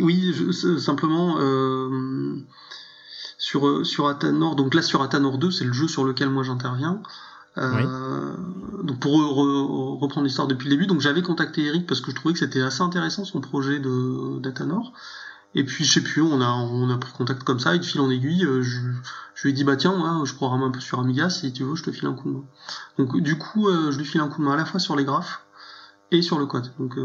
oui, je, simplement sur sur Atanor, donc là sur Atanor 2, c'est le jeu sur lequel moi j'interviens. Euh, donc pour reprendre l'histoire depuis le début, donc j'avais contacté Eric parce que je trouvais que c'était assez intéressant son projet de Datanor. Et puis je sais plus, on a on a pris contact comme ça, et de fil en aiguille, euh, je, je lui ai dit bah tiens moi je programme un peu sur Amiga, si tu veux je te file un coup de main. Donc du coup euh, je lui file un coup de main à la fois sur les graphes et sur le code. Donc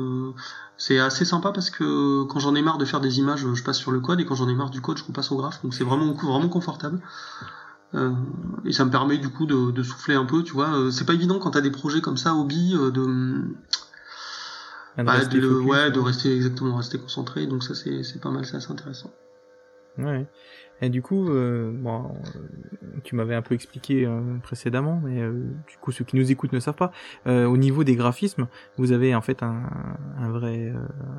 c'est assez sympa parce que quand j'en ai marre de faire des images, je passe sur le code et quand j'en ai marre du code, je repasse au graphe. Donc c'est vraiment vraiment confortable. Euh, et ça me permet du coup de, de, souffler un peu, tu vois. Euh, c'est pas évident quand t'as des projets comme ça, hobby, euh, de, ah, bah, de, ouais, de rester exactement rester concentré. Donc ça c'est pas mal, c'est assez intéressant. Ouais. Et du coup, euh, bon, euh, tu m'avais un peu expliqué euh, précédemment, mais du coup, ceux qui nous écoutent ne savent pas. au niveau des graphismes, vous avez en fait un, un vrai,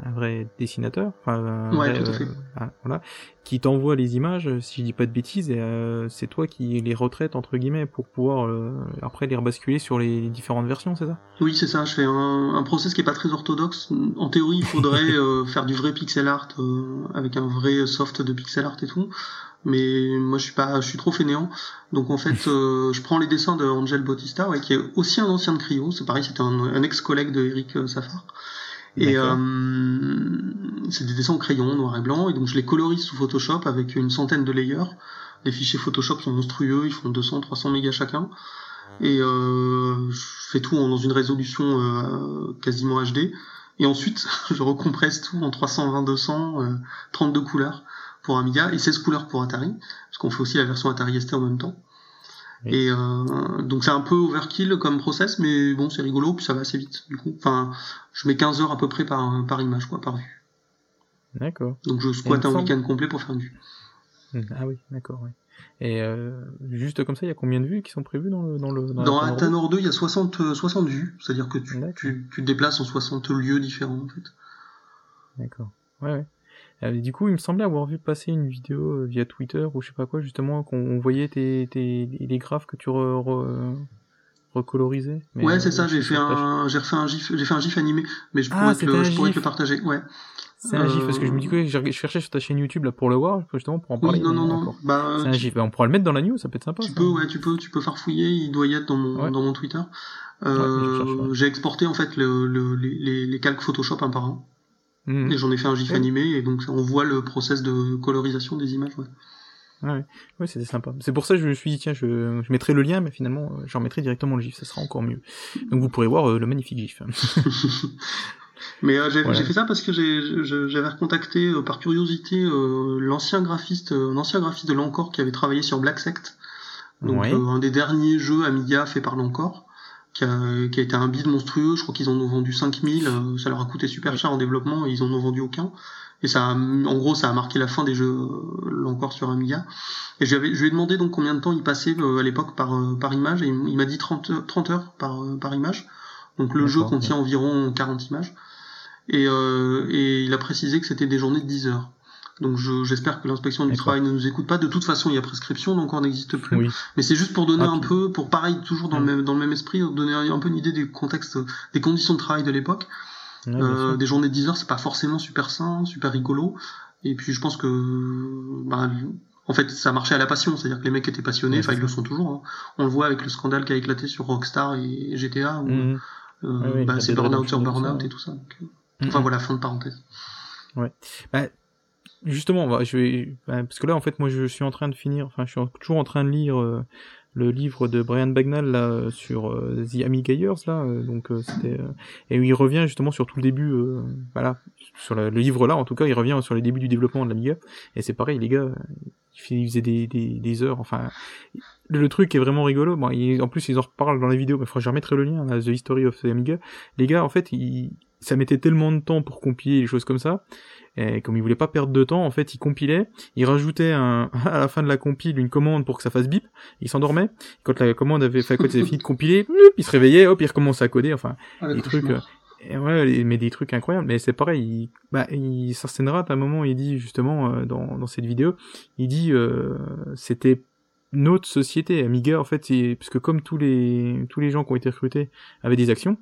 un vrai dessinateur, enfin, un ouais, tout à fait. Ah, voilà, qui t'envoie les images, si je dis pas de bêtises, et c'est toi qui les retraites entre guillemets pour pouvoir après les rebasculer sur les différentes versions, c'est ça? Oui, c'est ça. Je fais un, un process qui est pas très orthodoxe. En théorie, il faudrait faire du vrai pixel art avec un vrai soft de pixel art et tout mais moi je suis pas, je suis trop fainéant. Donc en fait, euh, je prends les dessins de Angel Bautista, ouais, qui est aussi un ancien de Cryo. C'est pareil, c'était un, ex-collègue de Eric euh, Safar. Et euh, c'est des dessins en crayon, noir et blanc, et donc je les colorise sous Photoshop avec une centaine de layers. Les fichiers Photoshop sont monstrueux, ils font 200, 300 mégas chacun. Et euh, je fais tout dans une résolution quasiment HD. Et ensuite, je recompresse tout en 320, 200, 32 couleurs pour Amiga et 16 couleurs pour Atari, parce qu'on fait aussi la version Atari ST en même temps. Et euh, donc c'est un peu overkill comme process, mais bon, c'est rigolo, puis ça va assez vite. Du coup, enfin, je mets 15 heures à peu près par, par image, quoi, par vue. D'accord. Donc je squatte un week-end complet pour faire une vue. Hum, ah oui, d'accord. Et euh, juste comme ça, il y a combien de vues qui sont prévues dans le dans le dans, dans Atanor 2, il y a 60 60 euh, vues, c'est-à-dire que tu, tu, tu te déplaces en 60 lieux différents en fait. D'accord. Ouais, ouais. Euh, du coup, il me semblait avoir vu passer une vidéo euh, via Twitter ou je sais pas quoi, justement, qu'on voyait tes, tes, les graphes que tu re, recolorisais. ouais, c'est ça, j'ai fait un, j'ai refait un gif, j'ai fait un gif animé, mais je pourrais, te, le, je pourrais te le partager, ouais. C'est un gif, parce que je me dis que je cherchais sur ta chaîne YouTube là pour le voir, justement pour en parler. Oui, non, non, non. Bah, c'est un gif. Bah, on pourra le mettre dans la news, ça peut être sympa. Tu peux, ouais, tu peux, tu peux farfouiller, il doit y être dans mon, dans mon Twitter. Euh, j'ai exporté en fait le, le, les, les calques Photoshop un par un. Mhm. Et j'en ai fait un gif animé, et donc on voit le process de colorisation des images. Ouais. Ouais, ouais c'était sympa. C'est pour ça que je me suis dit, tiens, je, je mettrai le lien, mais finalement, euh, j'en mettrai directement le gif, ça sera encore mieux. Donc vous pourrez voir euh, le magnifique gif. mais euh, j'ai fait ça parce que j'avais recontacté par curiosité l'ancien graphiste, un ancien graphiste de l'Encore qui avait travaillé sur Black Sect. Donc un des derniers jeux Amiga fait par l'Encore qui a, qui a été un bid monstrueux. Je crois qu'ils en ont vendu 5000. Euh, ça leur a coûté super cher en développement et ils en ont vendu aucun. Et ça, a, en gros, ça a marqué la fin des jeux euh, encore sur Amiga. Et je lui ai demandé donc combien de temps il passait euh, à l'époque par, par image et il m'a dit 30, 30 heures par, par image. Donc le jeu contient environ 40 images. Et, et il a précisé que c'était des journées de 10 heures. Donc j'espère que l'inspection du travail ne nous écoute pas. De toute façon, il y a prescription, donc on n'existe plus. Mais c'est juste pour donner ah, un peu, pour pareil, toujours dans, le même, dans le même esprit, donner un peu une idée du contexte, des conditions de travail de l'époque. euh, des journées de 10 heures, c'est pas forcément super sain, super rigolo. Et puis je pense que, bah, en fait, ça marchait à la passion, c'est-à-dire que les mecs étaient passionnés, enfin ils le sont toujours. Hein. On le voit avec le scandale qui a éclaté sur Rockstar et GTA, où mhm. euh, bah, c'est burn-out sur burn-out et tout ça. Donc, euh, Enfin mhm. voilà, fin de parenthèse. Ouais. Bah, Justement, je vais bah, parce que là en fait moi je suis en train de finir, enfin je suis toujours en train de lire euh, le livre de Brian Bagnall là sur euh, The Amigayers là, euh, donc c'était et il revient justement sur tout le début, voilà, sur le livre là en tout cas il revient sur les débuts du développement de l'Amiga et c'est pareil les gars, ils faisaient des, des, des heures, enfin le, truc est vraiment rigolo. Bon, en plus ils en reparlent dans la vidéo, mais je remettrai le lien The History of the Amiga. Les gars en fait ça mettait tellement de temps pour compiler les choses comme ça et comme il voulait pas perdre de temps, en fait, il compilait, il rajoutait un, à la fin de la compile une commande pour que ça fasse bip, il s'endormait. Quand la commande avait fait, quand il avait fini de compiler, il se réveillait, hop, il recommençait à coder, enfin, ah, des trucs, euh, ouais, mais des trucs incroyables. Mais c'est pareil, il, bah, il, à un moment, il dit justement, euh, dans, dans cette vidéo, il dit, euh, c'était notre société, Amiga, en fait, parce que comme tous les, tous les gens qui ont été recrutés avaient des actions,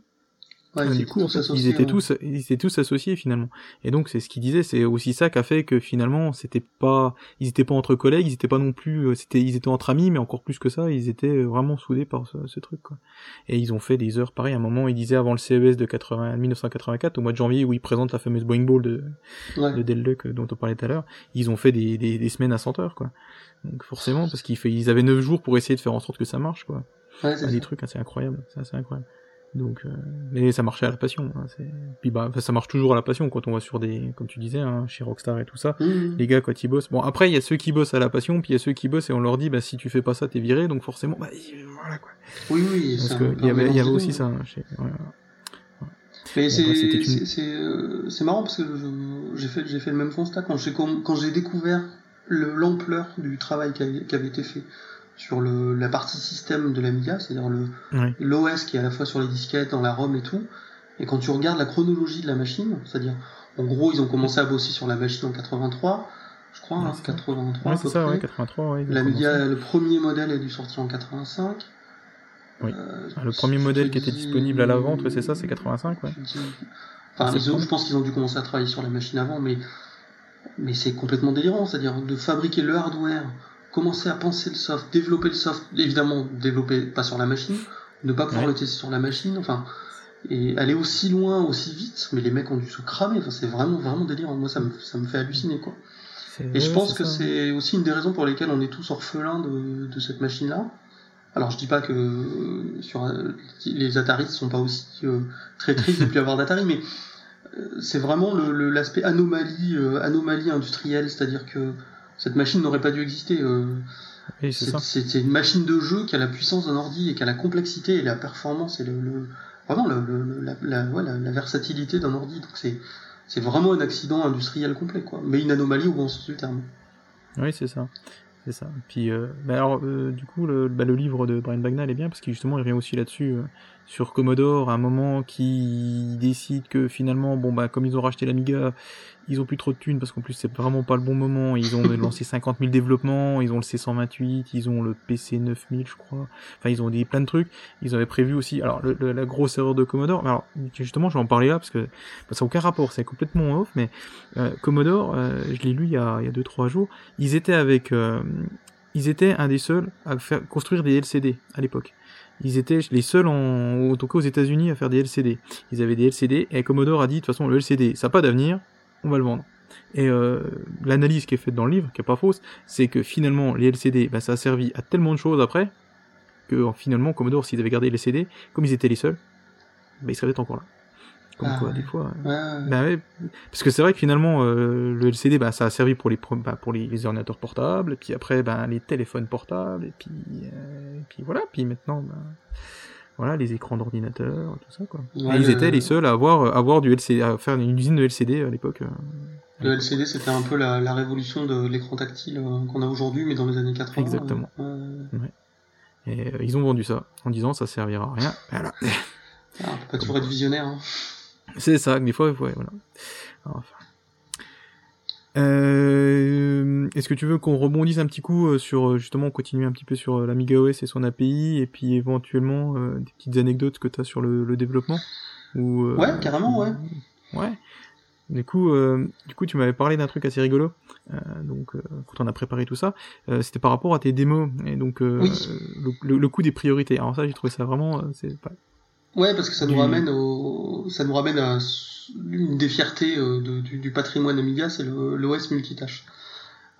du coup, ils étaient tous, ils étaient tous associés finalement. Et donc, c'est ce qu'il disait, c'est aussi ça qui a fait que finalement, c'était pas, ils étaient pas entre collègues, ils étaient pas non plus, euh, c'était, ils étaient entre amis, mais encore plus que ça, ils étaient vraiment soudés par ce, truc, quoi. Et ils ont fait des heures pareil. À un moment, il disait avant le CES de 80, 1984, au mois de janvier, où ils présentent la fameuse Boeing Ball de, de Del Luck dont on parlait tout à l'heure, ils ont fait des, des, des, semaines à 100 heures, quoi. Donc forcément, parce qu'ils ils avaient 9 jours pour essayer de faire en sorte que ça marche, quoi. Ouais, des trucs assez incroyables, c'est assez incroyable. Donc, euh, mais ça marchait à la passion. Hein, puis bah, ça marche toujours à la passion quand on va sur des, comme tu disais, hein, chez Rockstar et tout ça. Mmh. Les gars quand ils bossent. Bon, après il y a ceux qui bossent à la passion, puis il y a ceux qui bossent et on leur dit, bah si tu fais pas ça, t'es viré. Donc forcément, bah voilà quoi. Oui, oui. Parce qu'il y avait, y avait aussi ça. Hein, chez, Mais c'est euh, c'est marrant parce que j'ai fait fait le même constat quand j'ai quand j'ai découvert l'ampleur du travail qui avait été fait sur le, la partie système de l'Amiga, c'est-à-dire le l'OS qui est à la fois sur les disquettes, dans la ROM et tout. Et quand tu regardes la chronologie de la machine, c'est-à-dire, en gros, ils ont commencé à bosser sur la machine en 83, je crois, hein, 83 ouais, c'est ça, ouais, 83, ouais, L'Amiga, le premier modèle est dû sortir en 85. Oui. Euh, le premier modèle qui était disponible à la vente, c'est ça, c'est 85, ouais. Enfin, je pense qu'ils ont dû commencer à travailler sur la machine avant, mais mais c'est complètement délirant, c'est-à-dire de fabriquer le hardware commencer à penser le soft, développer le soft, évidemment développer pas sur la machine, ne pas pouvoir le tester sur la machine, enfin, et aller aussi loin, aussi vite, mais les mecs ont dû se cramer, enfin, c'est vraiment, vraiment délirant. Moi, ça me, ça me fait halluciner, quoi. Et je pense que c'est aussi une des raisons pour lesquelles on est tous orphelins de, de cette machine-là. Alors je dis pas que euh, sur euh, les Atari sont pas aussi euh, très tristes de plus avoir d'Atari, mais c'est vraiment l'aspect anomalie, anomalie industrielle, c'est-à-dire que cette machine n'aurait pas dû exister. c'est une machine de jeu qui a la puissance d'un ordi et qui a la complexité et la performance et le, vraiment la, la, versatilité d'un ordi. Donc c'est c'est vraiment un accident industriel complet, quoi. Mais une anomalie au bon sens du terme. Oui, c'est ça. C'est ça. Puis, euh, bah alors, euh, du coup, le, bah, le livre de Brian Bagnall est bien parce qu'il justement il revient aussi là-dessus euh, sur Commodore, à un moment qui décide que finalement, bon bah comme ils ont racheté l'Amiga, ils ont plus trop de thunes parce qu'en plus c'est vraiment pas le bon moment. Ils ont lancé 50 000 développements, ils ont le C128, ils ont le PC 9000 je crois. Enfin ils ont des plein de trucs. Ils avaient prévu aussi. Alors la grosse erreur de Commodore. Alors justement je vais en parler là parce que ça n'a aucun rapport, c'est complètement off. Mais euh, Commodore, euh, je l'ai lu il y a il y a deux trois jours. Ils étaient avec euh, ils étaient un des seuls à faire construire des LCD à l'époque ils étaient les seuls en, en tout cas aux États-Unis à faire des LCD. Ils avaient des LCD et Commodore a dit de toute façon le LCD ça n'a pas d'avenir, on va le vendre. Et euh, l'analyse qui est faite dans le livre, qui est pas fausse, c'est que finalement les LCD, bah, ça a servi à tellement de choses après que finalement Commodore s'ils avaient gardé les LCD, comme ils étaient les seuls, bah, ils seraient encore là. Comme ah quoi, des fois. Bah, parce que c'est vrai que finalement, euh, le LCD, bah, ça a servi pour les, bah, pour les, ordinateurs portables, et puis après, bah, les téléphones portables, et puis, euh, et puis voilà, puis maintenant, bah, voilà, les écrans d'ordinateur, tout ça, quoi. et ils étaient les seuls à avoir, à avoir du LCD, à faire une usine de LCD à l'époque. Euh, le LCD, c'était un peu la, la révolution de l'écran tactile qu'on a aujourd'hui, mais dans les années 80. Exactement. Ouais. Et ils ont vendu ça en disant ça servira à rien. Voilà. Ah, on peut pas toujours être visionnaire. Hein. C'est ça, des fois, ouais, voilà. Enfin. Euh, Est-ce que tu veux qu'on rebondisse un petit coup euh, sur euh, justement continuer un petit peu sur euh, l'Amiga OS et son API et puis éventuellement des petites anecdotes que tu as sur le, le développement? Ou Ouais, carrément, ouais. Ouais. Du coup, du coup, tu m'avais parlé d'un truc assez rigolo. donc, quand on a préparé tout ça, c'était par rapport à tes démos et donc oui. le, le, coup des priorités. Alors ça, j'ai trouvé ça vraiment, c'est pas Ouais, parce que ça nous ramène au, ça nous ramène à une des fiertés euh, du, patrimoine Amiga, c'est l'OS multitâche.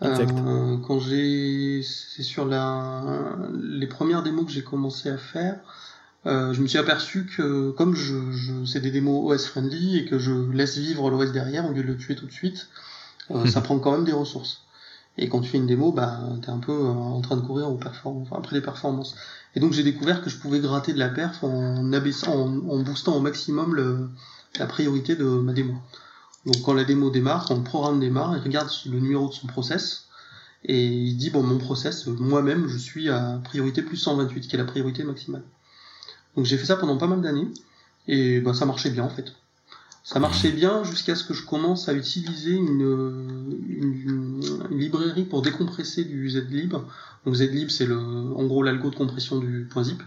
Euh, quand j'ai, c'est sur la, les premières démos que j'ai commencé à faire, euh, je me suis aperçu que comme je, je c'est des démos OS friendly et que je laisse vivre l'OS derrière au lieu de le tuer tout de suite, euh, ça prend quand même des ressources. Et quand tu fais une démo, bah, t'es un peu euh, en train de courir au enfin, après les performances. Et donc j'ai découvert que je pouvais gratter de la perf en abaissant, en, boostant au maximum la priorité de ma démo. Donc quand la démo démarre, quand le programme démarre, il regarde le numéro de son process et il dit bon mon process, moi-même je suis à priorité plus 128 qui est la priorité maximale. Donc j'ai fait ça pendant pas mal d'années et bah, ça marchait bien en fait. Ça marchait bien jusqu'à ce que je commence à utiliser une, une, librairie pour décompresser du zlib. Donc zlib, c'est le, en gros l'algo de compression du point zip.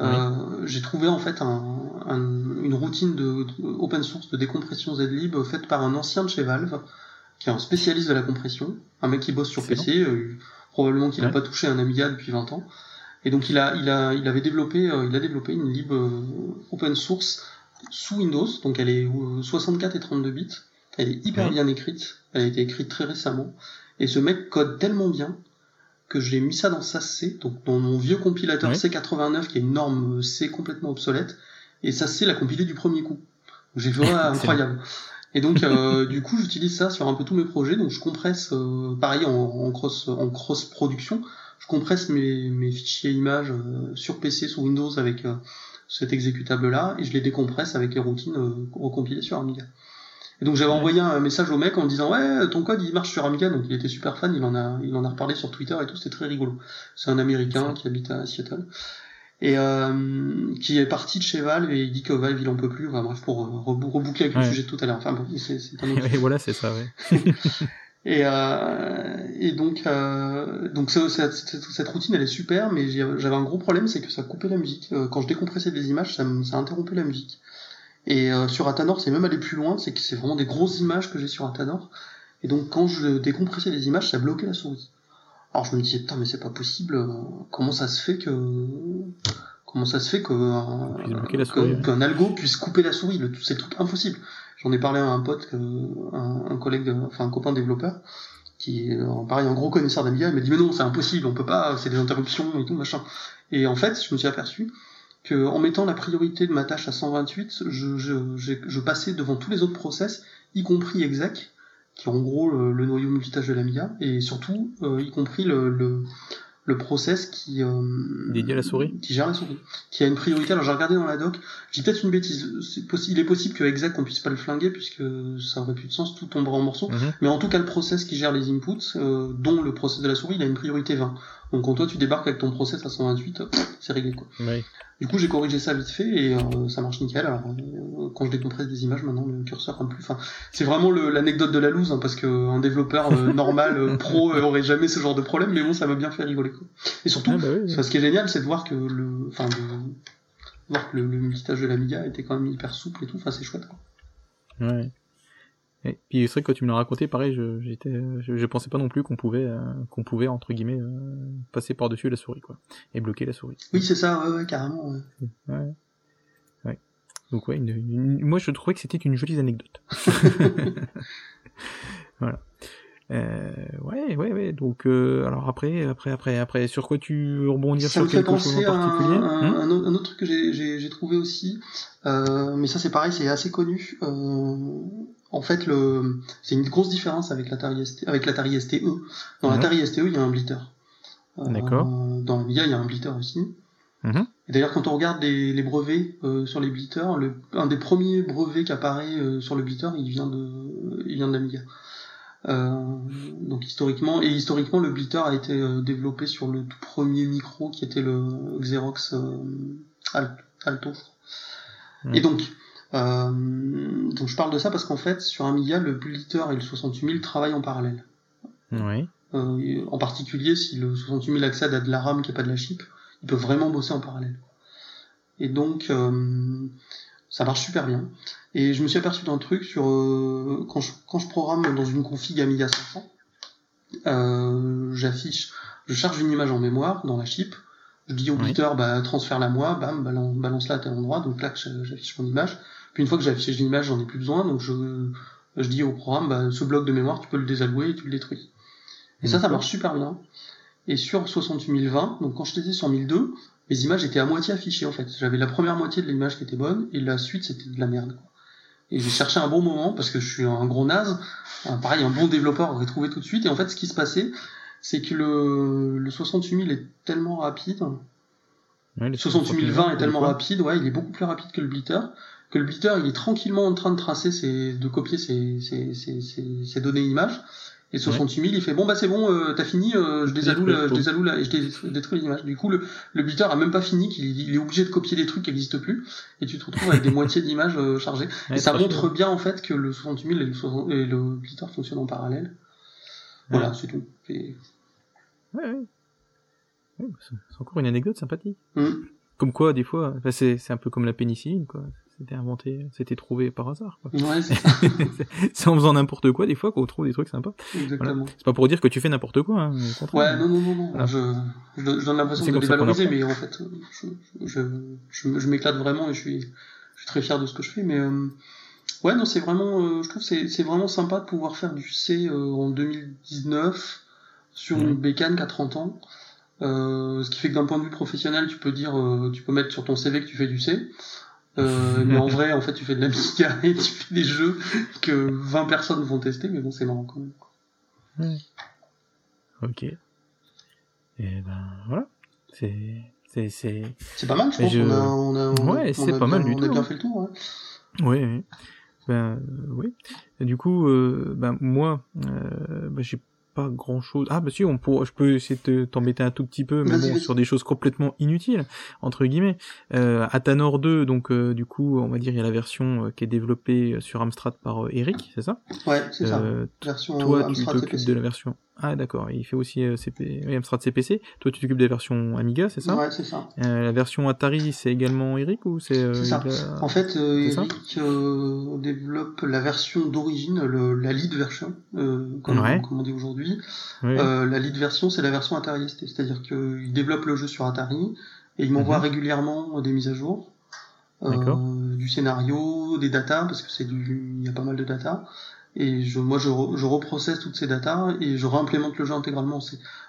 Euh, j'ai trouvé en fait un, une routine de, open source de décompression zlib faite par un ancien de chez Valve, qui est un spécialiste de la compression, un mec qui bosse sur PC, euh, probablement qu'il n'a pas touché un Amiga depuis 20 ans. Et donc il a, il a, il avait développé, euh, il a développé une lib open source sous Windows, donc elle est 64 et 32 bits. Elle est hyper bien écrite. Elle a été écrite très récemment. Et ce mec code tellement bien que j'ai mis ça dans SAC, donc dans mon vieux compilateur C89 qui est une norme C complètement obsolète. Et SAC l'a compilé du premier coup. J'ai vu incroyable. Et donc euh, du coup j'utilise ça sur un peu tous mes projets. Donc je compresse, euh, pareil en, cross en cross production, je compresse mes, mes fichiers images euh, sur PC sous Windows avec cet exécutable-là et je les décompresse avec les routines euh, recompilées sur Amiga. Et donc j'avais envoyé un message au mec en me disant ouais ton code il marche sur Amiga. Donc il était super fan. Il en a il en a reparlé sur Twitter et tout. C'était très rigolo. C'est un américain qui habite à Seattle. Et euh, qui est parti de chez Valve et il dit que Valve il en peut plus. Enfin bref pour euh, reboucler avec le sujet de tout à l'heure. Enfin bon c'est un autre et voilà c'est ça ouais Et, euh, et donc, euh, donc cette, cette, routine elle est super, mais j'avais un gros problème, c'est que ça coupait la musique. Euh, quand je décompressais des images, ça, ça interrompait la musique. Et euh, sur Atanor, c'est même allé plus loin, c'est que c'est vraiment des grosses images que j'ai sur Atanor. Et donc quand je décompressais des images, ça bloquait la souris. Alors je me disais putain mais c'est pas possible. Euh, comment ça se fait que comment ça se fait que qu'un algo puisse couper la souris? C'est le truc impossible. J'en ai parlé à un pote, un, un, collègue, enfin un copain développeur, qui est euh, pareil un gros connaisseur d'Amiga, il m'a dit mais non c'est impossible, on peut pas, c'est des interruptions et tout machin. Et en fait, je me suis aperçu que en mettant la priorité de ma tâche à 128, je, passais devant tous les autres process, y compris exec, qui est en gros le, noyau multitâche de l'AMIA, et surtout y compris le, le process qui euh, dédié à la souris. qui gère la souris. Qui a une priorité. Alors j'ai regardé dans la doc. J'ai peut-être une bêtise. C'est possible il est possible que exact on puisse pas le flinguer puisque ça aurait plus de sens. Tout tomberait en morceaux. Mhm. mais en tout cas le process qui gère les inputs euh, dont le process de la souris il a une priorité 20 donc quand toi tu débarques avec ton process à 128, c'est réglé quoi. Du coup j'ai corrigé ça vite fait et euh, ça marche nickel. Alors, euh, quand je décompresse des images maintenant le curseur comme plus. Enfin, c'est vraiment l'anecdote de la loose hein, parce qu'un développeur euh, normal pro aurait jamais ce genre de problème, mais bon ça m'a bien fait rigoler Et surtout, ah, ce qui est génial c'est de voir que le, enfin voir que le, le multitâche de l'Amiga était quand même hyper souple et tout. Enfin c'est chouette quoi. Ouais. Et puis c'est vrai que quand tu me l'as raconté, pareil, je, j'étais, je, pensais pas non plus qu'on pouvait, euh, qu'on pouvait entre guillemets euh, passer par dessus la souris, quoi, et bloquer la souris. Oui, c'est ça, ouais, ouais carrément. Ouais. ouais. ouais. Donc ouais, moi je trouvais que c'était une jolie anecdote. voilà. Euh, ouais, ouais, ouais. Donc, euh, alors après, après, après, après, sur quoi tu rebondir ça sur quelque chose en particulier un, un, un, un, autre truc que j'ai trouvé aussi, euh, mais ça c'est pareil, c'est assez connu. Euh, en fait, le, c'est une grosse différence avec l'Atari ST, avec l'Atari STE. Dans mhm. l'Atari STE, il y a un blitter. D'accord. Dans l'Amiga, il y a un blitter aussi. Mhm. Et d'ailleurs, quand on regarde les, les brevets sur les blitters, le, un des premiers brevets qui apparaît sur le blitter, il vient de, il vient de l'Amiga. Euh, donc historiquement, et historiquement, le blitter a été développé sur le tout premier micro qui était le Xerox Alto. Et donc, euh, donc je parle de ça parce qu'en fait, sur Amiga, le blitter et le 68000 travaillent en parallèle. Oui. Euh, en particulier, si le 68000 accède à de la RAM qui n'est pas de la chip, il peut vraiment bosser en parallèle. Et donc, euh, ça marche super bien. Et je me suis aperçu d'un truc sur euh, quand, je, quand je programme dans une config Amiga 500, euh, j'affiche, je charge une image en mémoire dans la chip, je dis au blitter, bah, transfère-la moi, bam, balance-la à tel endroit, donc là, j'affiche mon image. Puis une fois que j'ai affiché l'image, j'en ai plus besoin, donc je, je dis au programme, bah, ce bloc de mémoire, tu peux le désallouer et tu le détruis. Et ça, ça marche super bien. Et sur 68020, donc quand je j'étais sur 1002, les images étaient à moitié affichées en fait. J'avais la première moitié de l'image qui était bonne et la suite c'était de la merde. Et j'ai cherché un bon moment parce que je suis un gros naze. pareil, un bon développeur aurait trouvé tout de suite. Et en fait, ce qui se passait, c'est que le, le 68000 est tellement rapide. le 68020 est tellement rapide, ouais, il est beaucoup plus rapide que le blitter que le blitter il est tranquillement en train de tracer ses, de copier ses, ses, ses, ses données images et 68000 il fait bon bah c'est bon euh, t'as fini euh, je désaloue je désaloue et je détruis l'image. Du coup le, le blitter a même pas fini qu'il il est obligé de copier des trucs qui n'existent plus. Et tu te retrouves avec des moitiés d'images euh, chargées. Et ça montre bien en fait que le 68000 et le, et le blitter fonctionnent en parallèle. Voilà c'est tout. Et... ouais, ouais. ouais c'est encore une anecdote sympathique. Mmh. comme quoi des fois c'est c'est un peu comme la pénicilline quoi c'était inventé, c'était trouvé par hasard. Quoi. Ouais, c'est c'est en faisant n'importe quoi des fois qu'on trouve des trucs sympas. Exactement. C'est pas pour dire que tu fais n'importe quoi. Hein, ouais, non, non, non, non. Je, je, donne l'impression de dévaloriser, mais en fait, je, je, je, je m'éclate vraiment et je suis, je suis très fier de ce que je fais. Mais euh, ouais, non, c'est vraiment, euh, je trouve c'est c'est vraiment sympa de pouvoir faire du C euh, en 2019 sur une bécane qui a 30 ans. Euh, ce qui fait que d'un point de vue professionnel, tu peux dire, tu peux mettre sur ton CV que tu fais du C. Euh, mais en vrai, en fait, tu fais de la musique et tu fais des jeux que 20 personnes vont tester, mais bon, c'est marrant quand même. Ok. Et ben voilà, c'est c'est c'est. C'est pas mal, je pense. On a, on a, ouais, c'est pas mal du tout. On a bien fait le tour. Ouais. Oui, oui. Ben oui. Et du coup, euh, ben moi, euh, ben, j'ai pas grand chose. Ah bah si, on pour... je peux essayer de t'embêter un tout petit peu, mais bon, sur des choses complètement inutiles entre guillemets. Euh, Atanor 2, donc euh, du coup, on va dire il y a la version euh, qui est développée sur Amstrad par euh, Eric, c'est ça? Ouais, c'est ça. Version toi, tu t'occupes de la version ah d'accord, il fait aussi euh, CP... Amstrad CPC. Toi tu t'occupes des versions Amiga, c'est ça? Ouais, c'est ça. Euh, la version Atari, c'est également Eric ou c'est euh, ça. En fait, euh, Eric développe la version d'origine, la lead version, comme, on dit aujourd'hui. la lead version, c'est la version Atari ST, c'est-à-dire qu'il développe le jeu sur Atari et il m'envoie mhm. régulièrement des mises à jour. du scénario, des datas, parce que c'est du, il y a pas mal de datas et je, moi je, je reprocesse toutes ces datas et je réimplémente le jeu intégralement.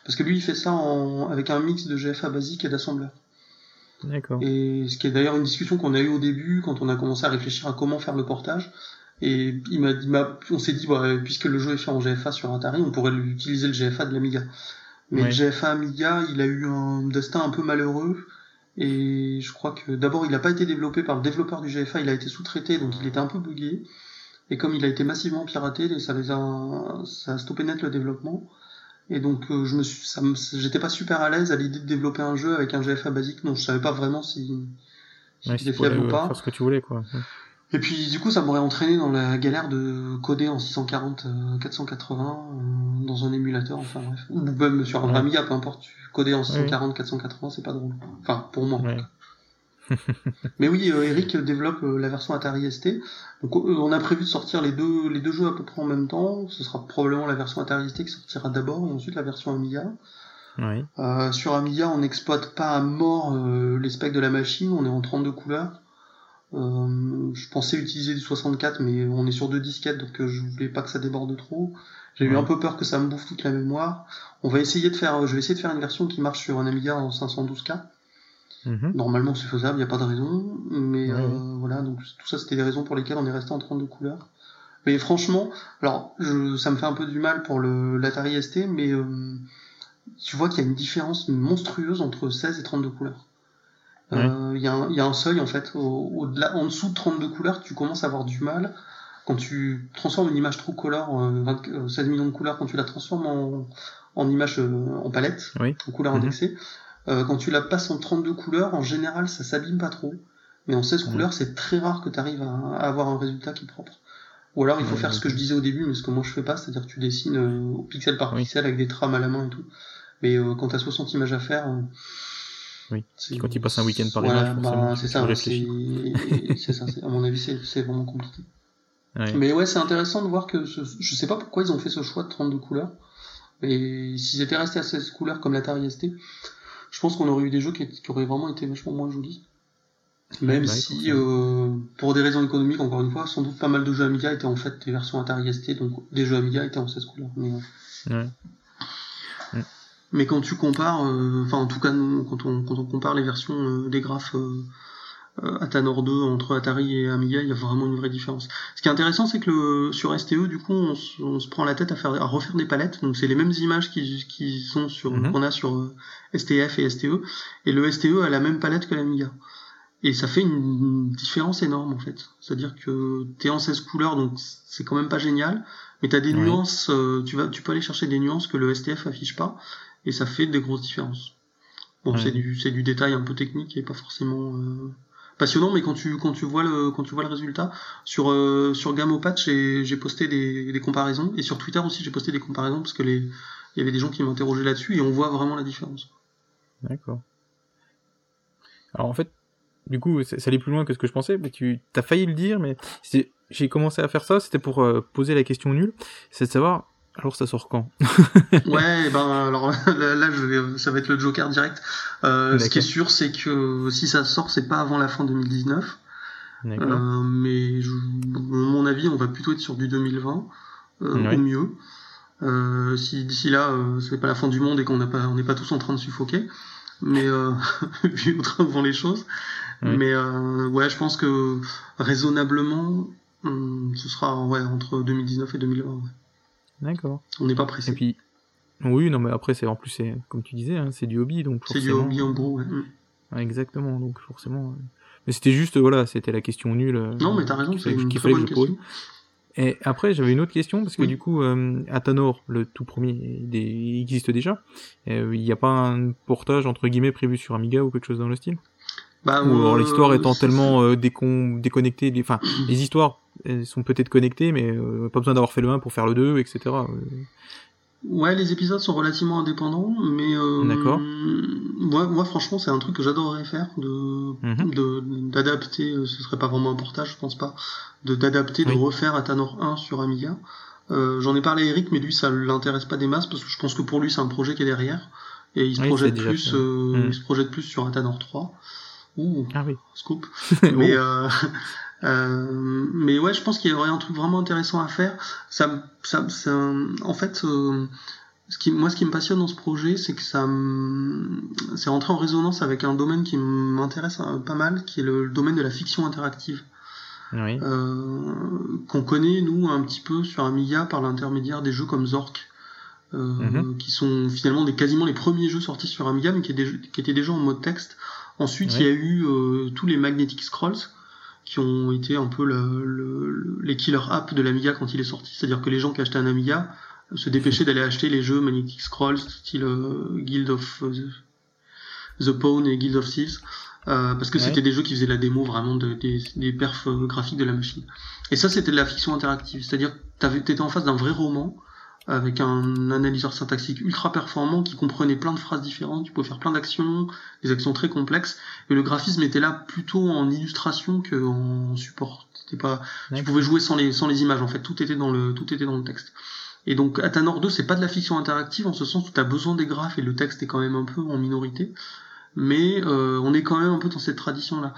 Parce que lui il fait ça en, avec un mix de GFA basique et d'assembleur. D'accord. Et ce qui est d'ailleurs une discussion qu'on a eue au début quand on a commencé à réfléchir à comment faire le portage. Et il m'a, m'a, on s'est dit, bah, puisque le jeu est fait en GFA sur Atari, on pourrait utiliser le GFA de l'Amiga. Mais le GFA Amiga, il a eu un destin un peu malheureux. Et je crois que d'abord, il n'a pas été développé par le développeur du GFA, il a été sous-traité, donc il était un peu buggé. Et comme il a été massivement piraté, ça, les a, ça a stoppé net le développement. Et donc, euh, je me suis, ça j'étais pas super à l'aise à l'idée de développer un jeu avec un GFA basique. Non, je savais pas vraiment si, si c'était fiable ou pas. Faire ce que tu voulais, quoi. Et puis du coup, ça m'aurait entraîné dans la galère de coder en 640, 480 euh, euh, dans un émulateur, enfin bref, ou même sur un vrai Amiga, peu importe. Coder en 640, 480, c'est pas drôle. Enfin, pour moi. Mais oui, euh, Eric développe la version Atari ST. Donc, on a prévu de sortir les deux, les deux jeux à peu près en même temps. Ce sera probablement la version Atari ST qui sortira d'abord, et ensuite la version Amiga. Oui. sur Amiga, on n'exploite pas à mort les specs de la machine. On est en 32 couleurs. Euh, je pensais utiliser du 64, mais on est sur deux disquettes, donc euh, je voulais pas que ça déborde trop. J'ai eu un peu peur que ça me bouffe toute la mémoire. On va essayer de faire, je vais essayer de faire une version qui marche sur un Amiga en 512K. Mhm. Normalement, c'est faisable, il n'y a pas de raison. Mais euh, voilà, donc tout ça, c'était les raisons pour lesquelles on est resté en 32 couleurs. Mais franchement, alors, je, ça me fait un peu du mal pour le l'Atari ST, mais tu vois qu'il y a une différence monstrueuse entre 16 et 32 couleurs. Il euh, y, a un seuil en fait, au, delà, en dessous de 32 couleurs, tu commences à avoir du mal. Quand tu transformes une image true color, 16 euh, millions de couleurs, quand tu la transformes en, en image euh, en palette, en couleur indexée, quand tu la passes en 32 couleurs, en général, ça s'abîme pas trop. Mais en 16 couleurs, c'est très rare que tu arrives à, avoir un résultat qui est propre. Ou alors il faut faire ce que je disais au début, mais ce que moi je fais pas, c'est-à-dire que tu dessines pixel par pixel avec des trames à la main et tout. Mais quand tu as 60 images à faire, oui. Quand tu passes un week-end par image, bah, c'est ça. C'est ça. À mon avis, c'est vraiment compliqué. Mais ouais, c'est intéressant de voir que je sais pas pourquoi ils ont fait ce choix de 32 couleurs. Et s'ils étaient restés à 16 couleurs comme l'Atari ST, je pense qu'on aurait eu des jeux qui, auraient vraiment été vachement moins jolis. Même si, euh, pour des raisons économiques, encore une fois, sans doute pas mal de jeux Amiga étaient en fait des versions Atari ST, donc des jeux Amiga étaient en 16 couleurs. Mais, ouais. Mais quand tu compares, euh, enfin en tout cas quand on, quand on compare les versions euh, des graphes euh, Atanor 2 entre Atari et Amiga, il y a vraiment une vraie différence. Ce qui est intéressant, c'est que le, sur STE, du coup, on, se prend la tête à, faire, à refaire des palettes. Donc c'est les mêmes images qui, qui sont sur mhm. qu'on a sur STF et STE, et le STE a la même palette que l'Amiga. Et ça fait une différence énorme en fait. C'est-à-dire que t'es en 16 couleurs, donc c'est quand même pas génial, mais t'as des nuances, tu vas, tu peux aller chercher des nuances que le STF affiche pas, et ça fait des grosses différences. Bon, c'est du c'est du détail un peu technique et pas forcément euh, passionnant, mais quand tu quand tu vois le quand tu vois le résultat sur euh, sur j'ai posté des, des comparaisons et sur Twitter aussi j'ai posté des comparaisons parce que il y avait des gens qui m'interrogeaient là-dessus et on voit vraiment la différence. D'accord. Alors en fait, du coup, ça, allait plus loin que ce que je pensais, mais tu as failli le dire, mais j'ai commencé à faire ça, c'était pour euh, poser la question nulle, c'est de savoir alors ça sort quand Ouais, ben alors là, je vais, ça va être le Joker direct. Euh, ce qui est sûr, c'est que si ça sort, c'est pas avant la fin 2019. Euh, mais je, mon avis, on va plutôt être sur du 2020 euh, au mieux. Euh, si d'ici là, euh, c'est pas la fin du monde et qu'on n'a pas, on n'est pas tous en train de suffoquer, mais euh, vu au train vont les choses. Mais ouais, je pense que raisonnablement, hum, ce sera ouais entre 2019 et 2020. Ouais. D'accord. On n'est pas pressé. Et puis, oui, non, mais après, c'est en plus, c'est comme tu disais, hein, c'est du hobby, donc C'est du hobby en gros, ouais. exactement, donc forcément. Mais c'était juste, voilà, c'était la question nulle. Euh, non, mais t'as raison, c'est une très bonne question. Et après, j'avais une autre question, parce que du coup, euh, Atanor, le tout premier, il existe déjà. Euh, il n'y a pas un portage, entre guillemets, prévu sur Amiga ou quelque chose dans le style? Bah, Ou alors l'histoire étant tellement déconnectée, enfin, les histoires elles sont peut-être connectées, mais euh, pas besoin d'avoir fait le 1 pour faire le 2, etc. Ouais, les épisodes sont relativement indépendants, mais euh, D'accord. Moi, moi, franchement, c'est un truc que j'adorerais faire, de mhm. d'adapter. Euh, ce serait pas vraiment un portage, je pense pas, de d'adapter, de refaire Atanor 1 sur Amiga. Euh, J'en ai parlé à Eric, mais lui, ça l'intéresse pas des masses parce que je pense que pour lui, c'est un projet qui est derrière et il se projette plus, euh, mhm. il se projette plus sur Atanor 3. Ouh, ah oui. scoop. mais euh, euh, mais ouais, je pense qu'il y aurait un truc vraiment intéressant à faire. Ça, ça, ça en fait, euh, ce qui, moi, ce qui me passionne dans ce projet, c'est que ça, c'est rentré en résonance avec un domaine qui m'intéresse pas mal, qui est le, domaine de la fiction interactive. Oui. Qu'on connaît nous un petit peu sur Amiga par l'intermédiaire des jeux comme Zork, mhm. qui sont finalement des, quasiment les premiers jeux sortis sur Amiga, mais qui, étaient déjà en mode texte. Ensuite, il y a eu euh, tous les Magnetic Scrolls, qui ont été un peu le, les killer apps de l'Amiga quand il est sorti. C'est-à-dire que les gens qui achetaient un Amiga se dépêchaient d'aller acheter les jeux Magnetic Scrolls, style euh, Guild of the Pawn et Guild of Thieves. parce que c'était des jeux qui faisaient la démo vraiment de, des, des perfs graphiques de la machine. Et ça, c'était de la fiction interactive, c'est-à-dire que t'étais en face d'un vrai roman avec un analyseur syntaxique ultra performant qui comprenait plein de phrases différentes, tu pouvais faire plein d'actions, des actions très complexes, et le graphisme était là plutôt en illustration qu'en support. C'était pas, tu pouvais jouer sans les, sans les images en fait, tout était dans le, tout était dans le texte. Et donc Athanor 2 c'est pas de la fiction interactive en ce sens où tu as besoin des graphes et le texte est quand même un peu en minorité, mais euh, on est quand même un peu dans cette tradition là.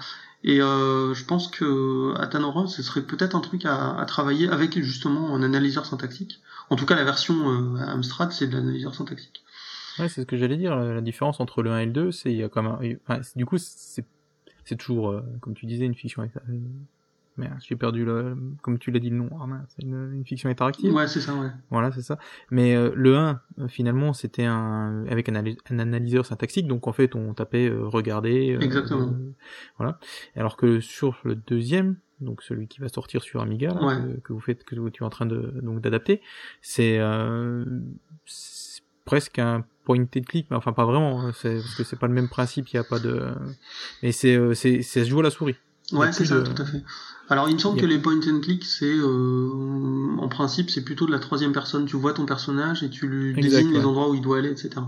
Et euh, je pense que Athanor ce serait peut-être un truc à, à travailler avec justement un analyseur syntaxique en tout cas, la version euh, Amstrad, c'est de l'analyseur syntaxique. Ouais, c'est ce que j'allais dire. La différence entre le 1 et le 2, c'est comme un... enfin, du coup, c'est toujours, euh, comme tu disais, une fiction. Euh, merde, j'ai perdu le, comme tu l'as dit le nom. Ah, c'est une, une, fiction interactive. Ouais, c'est ça, ouais. Voilà, c'est ça. Mais euh, le 1, finalement, c'était un avec un, un, analyseur syntaxique, donc en fait, on tapait regarder. Exactement. voilà. Alors que sur le deuxième, donc celui qui va sortir sur Amiga que, vous faites que tu es en train de donc d'adapter c'est euh, presque un point and click mais enfin pas vraiment hein, c'est parce que c'est pas le même principe il y a pas de mais c'est euh, c'est c'est se joue à la souris ouais c'est ça tout à fait alors il me semble que les point and click c'est euh, en principe c'est plutôt de la troisième personne tu vois ton personnage et tu lui désignes les endroits où il doit aller etc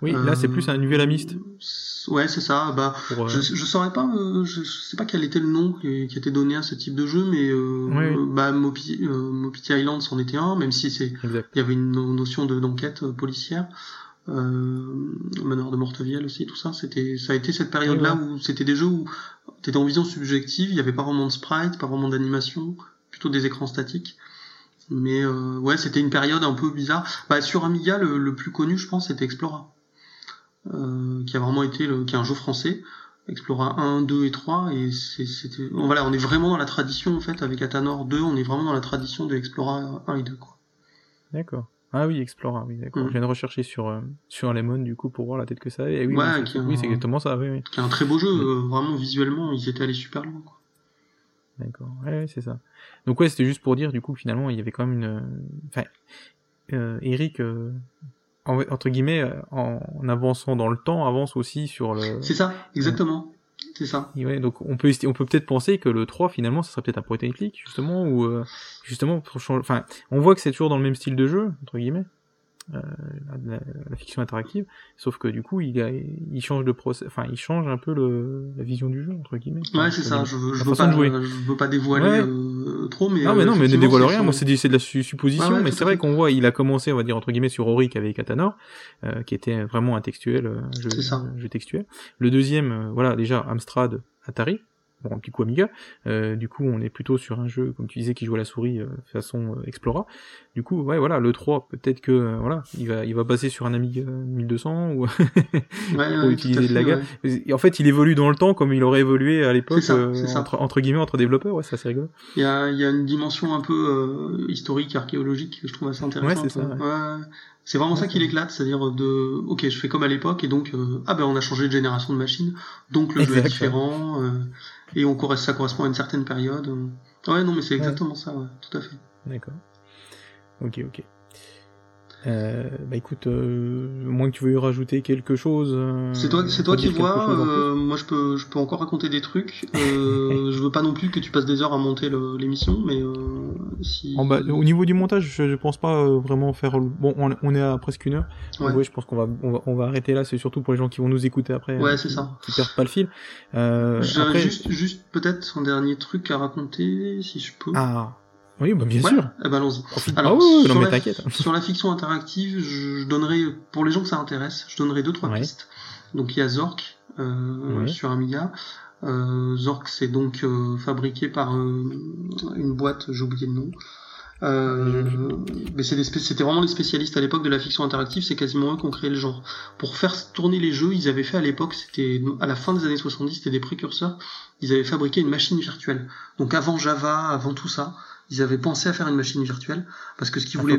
oui, là c'est plus un nouvel amiste. Ouais, c'est ça. Bah, euh, je, je saurais pas, euh, je, sais pas quel était le nom qui, qui, était donné à ce type de jeu, mais euh, bah, Mopiti, Island c'en était un, même si c'est, il y avait une notion de d'enquête policière. Euh, Manoir de Mortevielle aussi, tout ça. C'était, ça a été cette période-là où c'était des jeux où t'étais en vision subjective, il y avait pas vraiment de sprite, pas vraiment d'animation, plutôt des écrans statiques. Mais ouais, c'était une période un peu bizarre. Bah, sur Amiga, le, plus connu, je pense, c'était Explora. Euh, qui a vraiment été le, qui est un jeu français, Explora 1, 2 et 3, et c'était, voilà, on est vraiment dans la tradition en fait avec Athanor 2, on est vraiment dans la tradition de Explora 1 et 2 quoi. D'accord. Ah oui, Explora, oui, d'accord. Mm. Je viens de rechercher sur euh, sur Lemon du coup pour voir la tête que ça avait. Et oui, oui, c'est exactement ça, oui, oui. Qui est un très beau jeu, euh, vraiment visuellement, ils étaient allés super loin quoi. D'accord, ouais, c'est ça. Donc ouais, c'était juste pour dire du coup finalement il y avait quand même une, enfin, Eric entre guillemets, euh, en, avançant dans le temps, avance aussi sur le. C'est ça, exactement. C'est ça. donc on peut on peut peut-être penser que le 3 finalement ça serait peut-être un point and click justement ou euh, justement pour changer enfin on voit que c'est toujours dans le même style de jeu entre guillemets euh, la, fiction interactive, sauf que du coup il, a, il change de procès, enfin il change un peu le, la vision du jeu entre guillemets. ouais c'est ça. Je, veux, je veux pas, je veux pas dévoiler euh, trop, mais non mais non mais ne dévoile rien. Moi c'est de la supposition, mais c'est vrai qu'on voit il a commencé on va dire entre guillemets sur Auric avec Katanor, euh, qui était vraiment un textuel, euh, jeu, jeu textuel. Le deuxième, voilà déjà Amstrad Atari bon, un petit coup Amiga. Euh, du coup, on est plutôt sur un jeu, comme tu disais, qui joue à la souris euh, façon euh, Explora. Du coup, ouais, voilà, le 3, peut-être que euh, voilà, il va, il va passer sur un Amiga 1200 ou pour utiliser de la Et en fait, il évolue dans le temps comme il aurait évolué à l'époque entre, entre, guillemets entre développeurs. Ouais, ça c'est rigolo. Il y a, il y a une dimension un peu historique, archéologique que je trouve assez intéressante. Ouais, c'est ça. C'est vraiment ça qui l'éclate, c'est-à-dire de, ok, je fais comme à l'époque et donc, ah ben on a changé de génération de machine, donc le jeu est différent et on ça correspond à une certaine période. Ouais, non, mais c'est exactement ça, ouais, tout à fait. D'accord. Ok, ok. Euh, bah écoute, euh, moins que tu veux rajouter quelque chose. Euh, c'est toi, c'est toi qui vois. Euh, moi, je peux, je peux encore raconter des trucs. Euh, je veux pas non plus que tu passes des heures à monter l'émission, mais si. bah, au niveau du montage, je, je pense pas vraiment faire. Bon, on, est à presque une heure. Ouais. ouais je pense qu'on va, on va, on va arrêter là. C'est surtout pour les gens qui vont nous écouter après. Ouais, c'est ça. Qui perdent pas le fil. Après... Juste, juste peut-être un dernier truc à raconter, si je peux. Ah. Oui, bah bien sûr. Eh ben allons-y. Alors, ah sur, la, sur, la, fiction interactive, je, donnerai, pour les gens que ça intéresse, je donnerai deux trois pistes. Donc il y a Zork euh, sur Amiga. Euh, Zork c'est donc euh, fabriqué par euh, une boîte, j'ai oublié le nom, Euh, mais c'était vraiment les spécialistes à l'époque de la fiction interactive, c'est quasiment eux qui ont créé le genre. Pour faire tourner les jeux, ils avaient fait à l'époque, c'était à la fin des années 70, c'était des précurseurs, ils avaient fabriqué une machine virtuelle. Donc avant Java, avant tout ça, ils avaient pensé à faire une machine virtuelle, parce que ce qu'ils voulaient...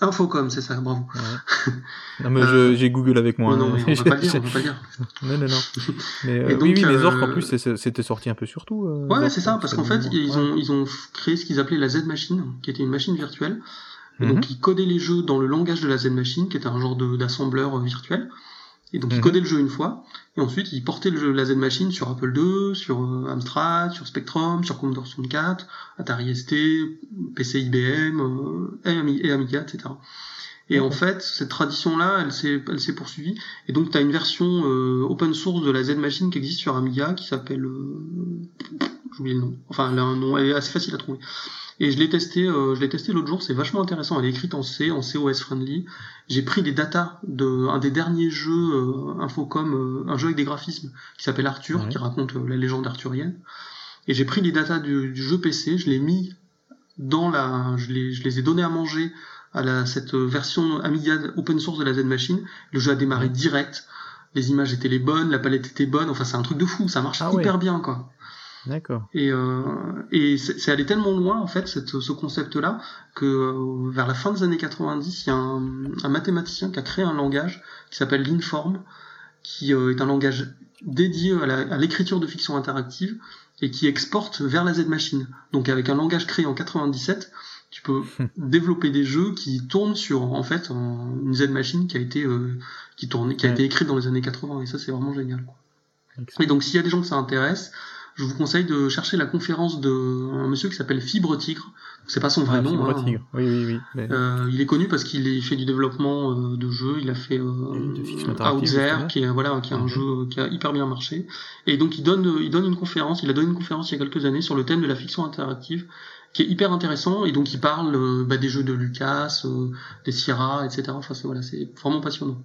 Infocom, c'est ça, bravo. Non, mais euh, j'ai Google avec moi. Non, non, on va pas le dire, on pas le dire. non, non, non. Mais, euh, oui, oui, les offres, en plus, c'était sorti un peu surtout. Euh, ouais, c'est ça, parce qu'en fait, ils ont, ils ont créé ce qu'ils appelaient la Z-Machine, qui était une machine virtuelle. Et donc, mhm. ils codaient les jeux dans le langage de la Z-Machine, qui était un genre d'assembleur virtuel. Et donc, ils mhm. codaient le jeu une fois, et ensuite, ils portaient le jeu, la Z-Machine sur Apple II, sur Amstrad, sur Spectrum, sur Commodore 64, Atari ST, PC IBM, et Amiga, etc. Et en fait, cette tradition-là, elle s'est, elle s'est poursuivie. Et donc, tu as une version euh, open source de la Z-Machine qui existe sur Amiga, qui s'appelle... Euh, J'oublie le nom. Enfin, elle a un nom, elle est assez facile à trouver. Et je l'ai testé, euh, je l'ai testé l'autre jour, c'est vachement intéressant. Elle est écrite en C, en COS friendly. J'ai pris des datas de un des derniers jeux euh, Infocom, euh, un jeu avec des graphismes qui s'appelle Arthur, qui raconte la légende arthurienne. Et j'ai pris les datas du, du, jeu PC, je l'ai mis dans la, je les, je les ai donné à manger à la, cette version Amiga open source de la Z Machine. Le jeu a démarré direct. Les images étaient les bonnes, la palette était bonne. Enfin, c'est un truc de fou. Ça marche ah hyper bien, quoi. D'accord. Et, euh, et c'est allé tellement loin en fait cette, ce concept-là que euh, vers la fin des années 90, il y a un, un mathématicien qui a créé un langage qui s'appelle l'Inform, qui euh, est un langage dédié à l'écriture de fiction interactive et qui exporte vers la Z-machine. Donc avec un langage créé en 97, tu peux développer des jeux qui tournent sur en fait une Z-machine qui a été euh, qui tourne, qui a été écrite dans les années 80 et ça c'est vraiment génial. Quoi. Et donc s'il y a des gens que ça intéresse, je vous conseille de chercher la conférence de un monsieur qui s'appelle Fibre Tigre. C'est pas son vrai ah, nom. Fibre hein. Tigre. Oui, oui, oui. Euh, il est connu parce qu'il fait du développement euh, de jeux. Il a fait euh, Outzer, qui est voilà, qui est un mhm. jeu qui a hyper bien marché. Et donc il donne, il donne une conférence. Il a donné une conférence il y a quelques années sur le thème de la fiction interactive, qui est hyper intéressant. Et donc il parle euh, bah, des jeux de Lucas, euh, des Sierra, etc. Enfin c'est voilà, c'est vraiment passionnant.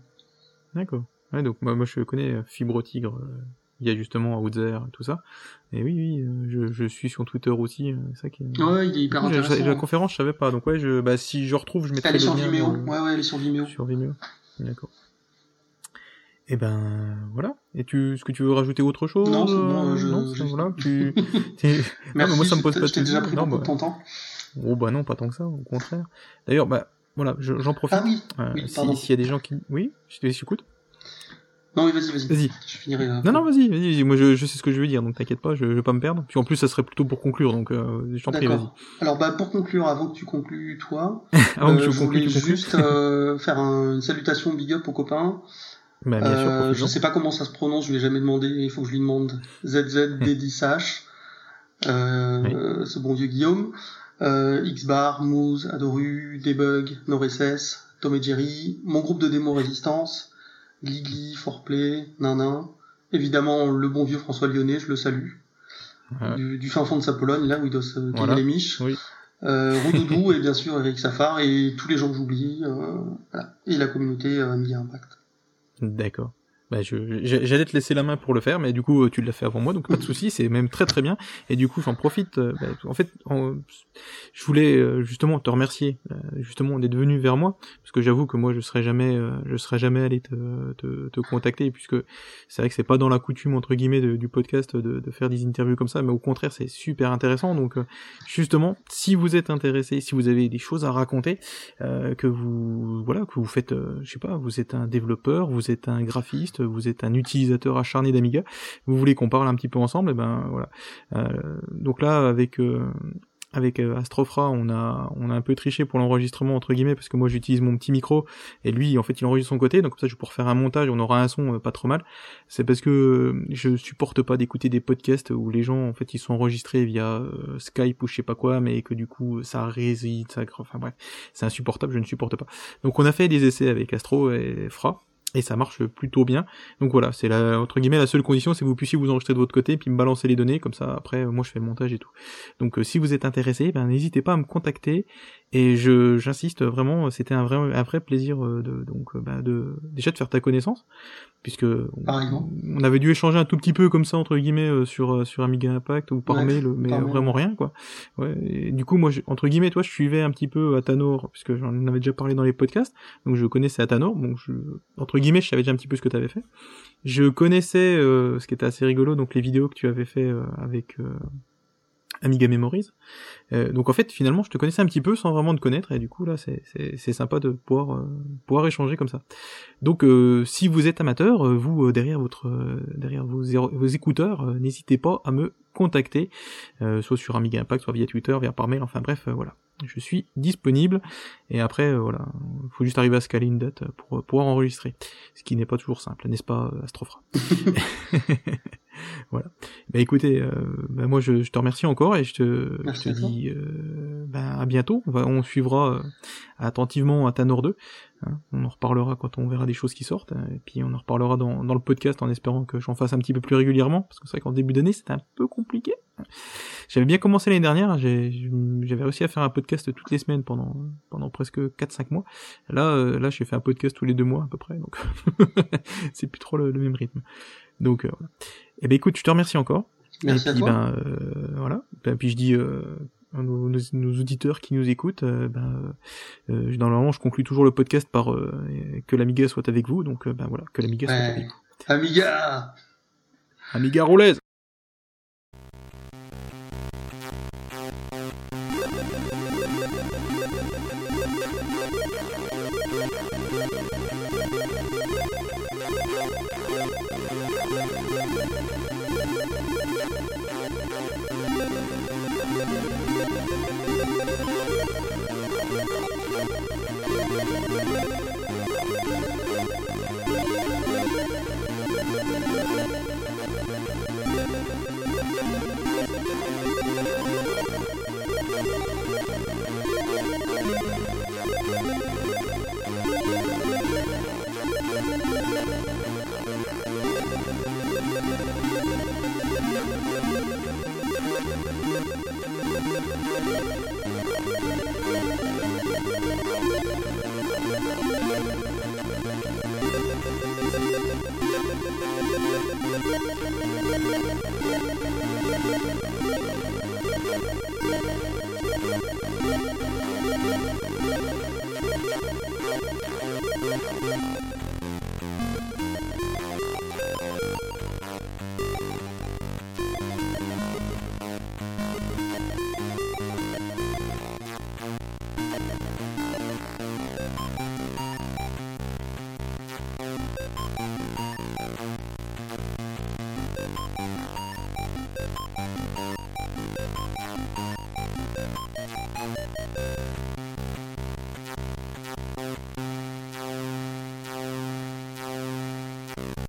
D'accord. Ouais, donc moi, moi je connais Fibre Tigre il y a justement Outzer et tout ça. Et oui, oui, euh, je, je suis sur Twitter aussi. Euh, c'est ça qui est... Ouais, il est hyper intéressant. La conférence, je savais pas. Donc ouais, je, bah, si je retrouve, je mettrai elle est sur Vimeo. Ouais, ouais, elle est sur Vimeo. Sur Vimeo. D'accord. Et eh ben voilà. Et tu, est-ce que tu veux rajouter autre chose? Non, c'est bon. Je, non, je... voilà. Tu... Merci. moi, ça me pose pas de Je déjà pris non, bah... ton temps. Oh bah non, pas tant que ça, au contraire. D'ailleurs, bah voilà, j'en profite. Ah oui. Euh, oui S'il y a des gens qui, oui, je t'écoute. Non, oui, vas-y, vas-y. Vas-y. Je finirai. Là. Non, non, vas-y, vas-y. Moi, je, je, sais ce que je veux dire, donc t'inquiète pas, je, je vais pas me perdre. Puis en plus, ça serait plutôt pour conclure, donc euh, je t'en prie, vas-y. Alors, bah, pour conclure, avant que tu conclues, toi, avant que euh, je, je voulais juste euh, faire un, une salutation big up aux copains. Bah, bien sûr, euh, je sais pas comment ça se prononce, je lui ai jamais demandé, il faut que je lui demande. ZZD10H, euh, oui. ce bon vieux Guillaume, euh, Xbar, Moose, Adoru, Debug, NoRSS, Tom et Jerry, mon groupe de démo Résistance, Gligli, Forplay, Nanin. Évidemment, le bon vieux François Lyonnais, je le salue. Du, fin fond de sa Pologne, là où il doit se voilà. les miches. Oui. Euh, Roudoudou et bien sûr Eric Safar et tous les gens que j'oublie. Euh, voilà. Et la communauté euh, Media Impact. D'accord. Bah, je, j'allais te laisser la main pour le faire, mais du coup tu l'as fait avant moi, donc pas de souci, c'est même très très bien. Et du coup j'en profite. Euh, bah, en fait, je voulais euh, justement te remercier, euh, justement d'être venu vers moi, parce que j'avoue que moi je serais jamais, je serais jamais allé te, te, te contacter, puisque c'est vrai que c'est pas dans la coutume entre guillemets du podcast de, de, faire des interviews comme ça, mais au contraire c'est super intéressant. Donc justement, si vous êtes intéressé, si vous avez des choses à raconter, que vous voilà, que vous faites, je sais pas, vous êtes un développeur, vous êtes un graphiste vous êtes un utilisateur acharné d'Amiga, vous voulez qu'on parle un petit peu ensemble, et ben voilà. Euh, donc là, avec euh, avec euh, Astrofra, on a on a un peu triché pour l'enregistrement entre guillemets parce que moi j'utilise mon petit micro et lui en fait il enregistre son côté donc comme ça je pourrais faire un montage on aura un son pas trop mal. C'est parce que je supporte pas d'écouter des podcasts où les gens en fait ils sont enregistrés via Skype ou je sais pas quoi mais que du coup ça réside, ça enfin bref, c'est insupportable, je ne supporte pas. Donc on a fait des essais avec Astro et Fra et ça marche plutôt bien. Donc voilà, c'est la entre guillemets la seule condition, c'est que vous puissiez vous enregistrer de votre côté puis me balancer les données comme ça après moi je fais le montage et tout. Donc euh, si vous êtes intéressé, ben n'hésitez pas à me contacter et je j'insiste vraiment, c'était un vrai un vrai plaisir euh, de donc euh, ben, de déjà de faire ta connaissance puisque on, avait dû échanger un tout petit peu comme ça entre guillemets sur sur Amiga Impact ou par mail mais vraiment rien quoi. Ouais, et du coup moi entre guillemets toi je suivais un petit peu Atanor puisque j'en avais déjà parlé dans les podcasts donc je connaissais Atanor donc je entre guillemets, je savais déjà un petit peu ce que tu avais fait. Je connaissais euh, ce qui était assez rigolo, donc les vidéos que tu avais fait euh, avec euh, Amiga Memories. donc en fait, finalement, je te connaissais un petit peu sans vraiment te connaître, et du coup là, c'est sympa de pouvoir pouvoir échanger comme ça. Donc, si vous êtes amateur, vous derrière votre derrière vos, écouteurs, n'hésitez pas à me contacter, soit sur Amiga Impact, soit via Twitter, via par mail. Enfin bref, voilà je suis disponible et après euh, voilà il faut juste arriver à scaler une date pour pouvoir enregistrer ce qui n'est pas toujours simple n'est-ce pas Astrofra voilà. Bah écoutez euh, bah, moi je, te remercie encore et je te, je te dis euh, bah, à bientôt. On, va, on suivra attentivement à Tanor 2 hein. on en reparlera quand on verra des choses qui sortent hein, et puis on en reparlera dans, dans le podcast en espérant que j'en fasse un petit peu plus régulièrement parce que c'est vrai qu'en début d'année c'était un peu compliqué j'avais bien commencé l'année dernière, j'avais réussi à faire un podcast toutes les semaines pendant pendant presque 4-5 mois. Là, euh, là, j'ai fait un podcast tous les deux mois à peu près, donc c'est plus trop le, même rythme. Donc euh, voilà. Eh ben écoute, je te remercie encore. Merci et puis, Ben, euh, voilà. Ben, puis je dis euh, à nos, nos, auditeurs qui nous écoutent, ben, normalement, je conclue toujours le podcast par que l'Amiga soit avec vous. Donc ben voilà, que l'Amiga soit avec vous. Amiga. Amiga roulaise.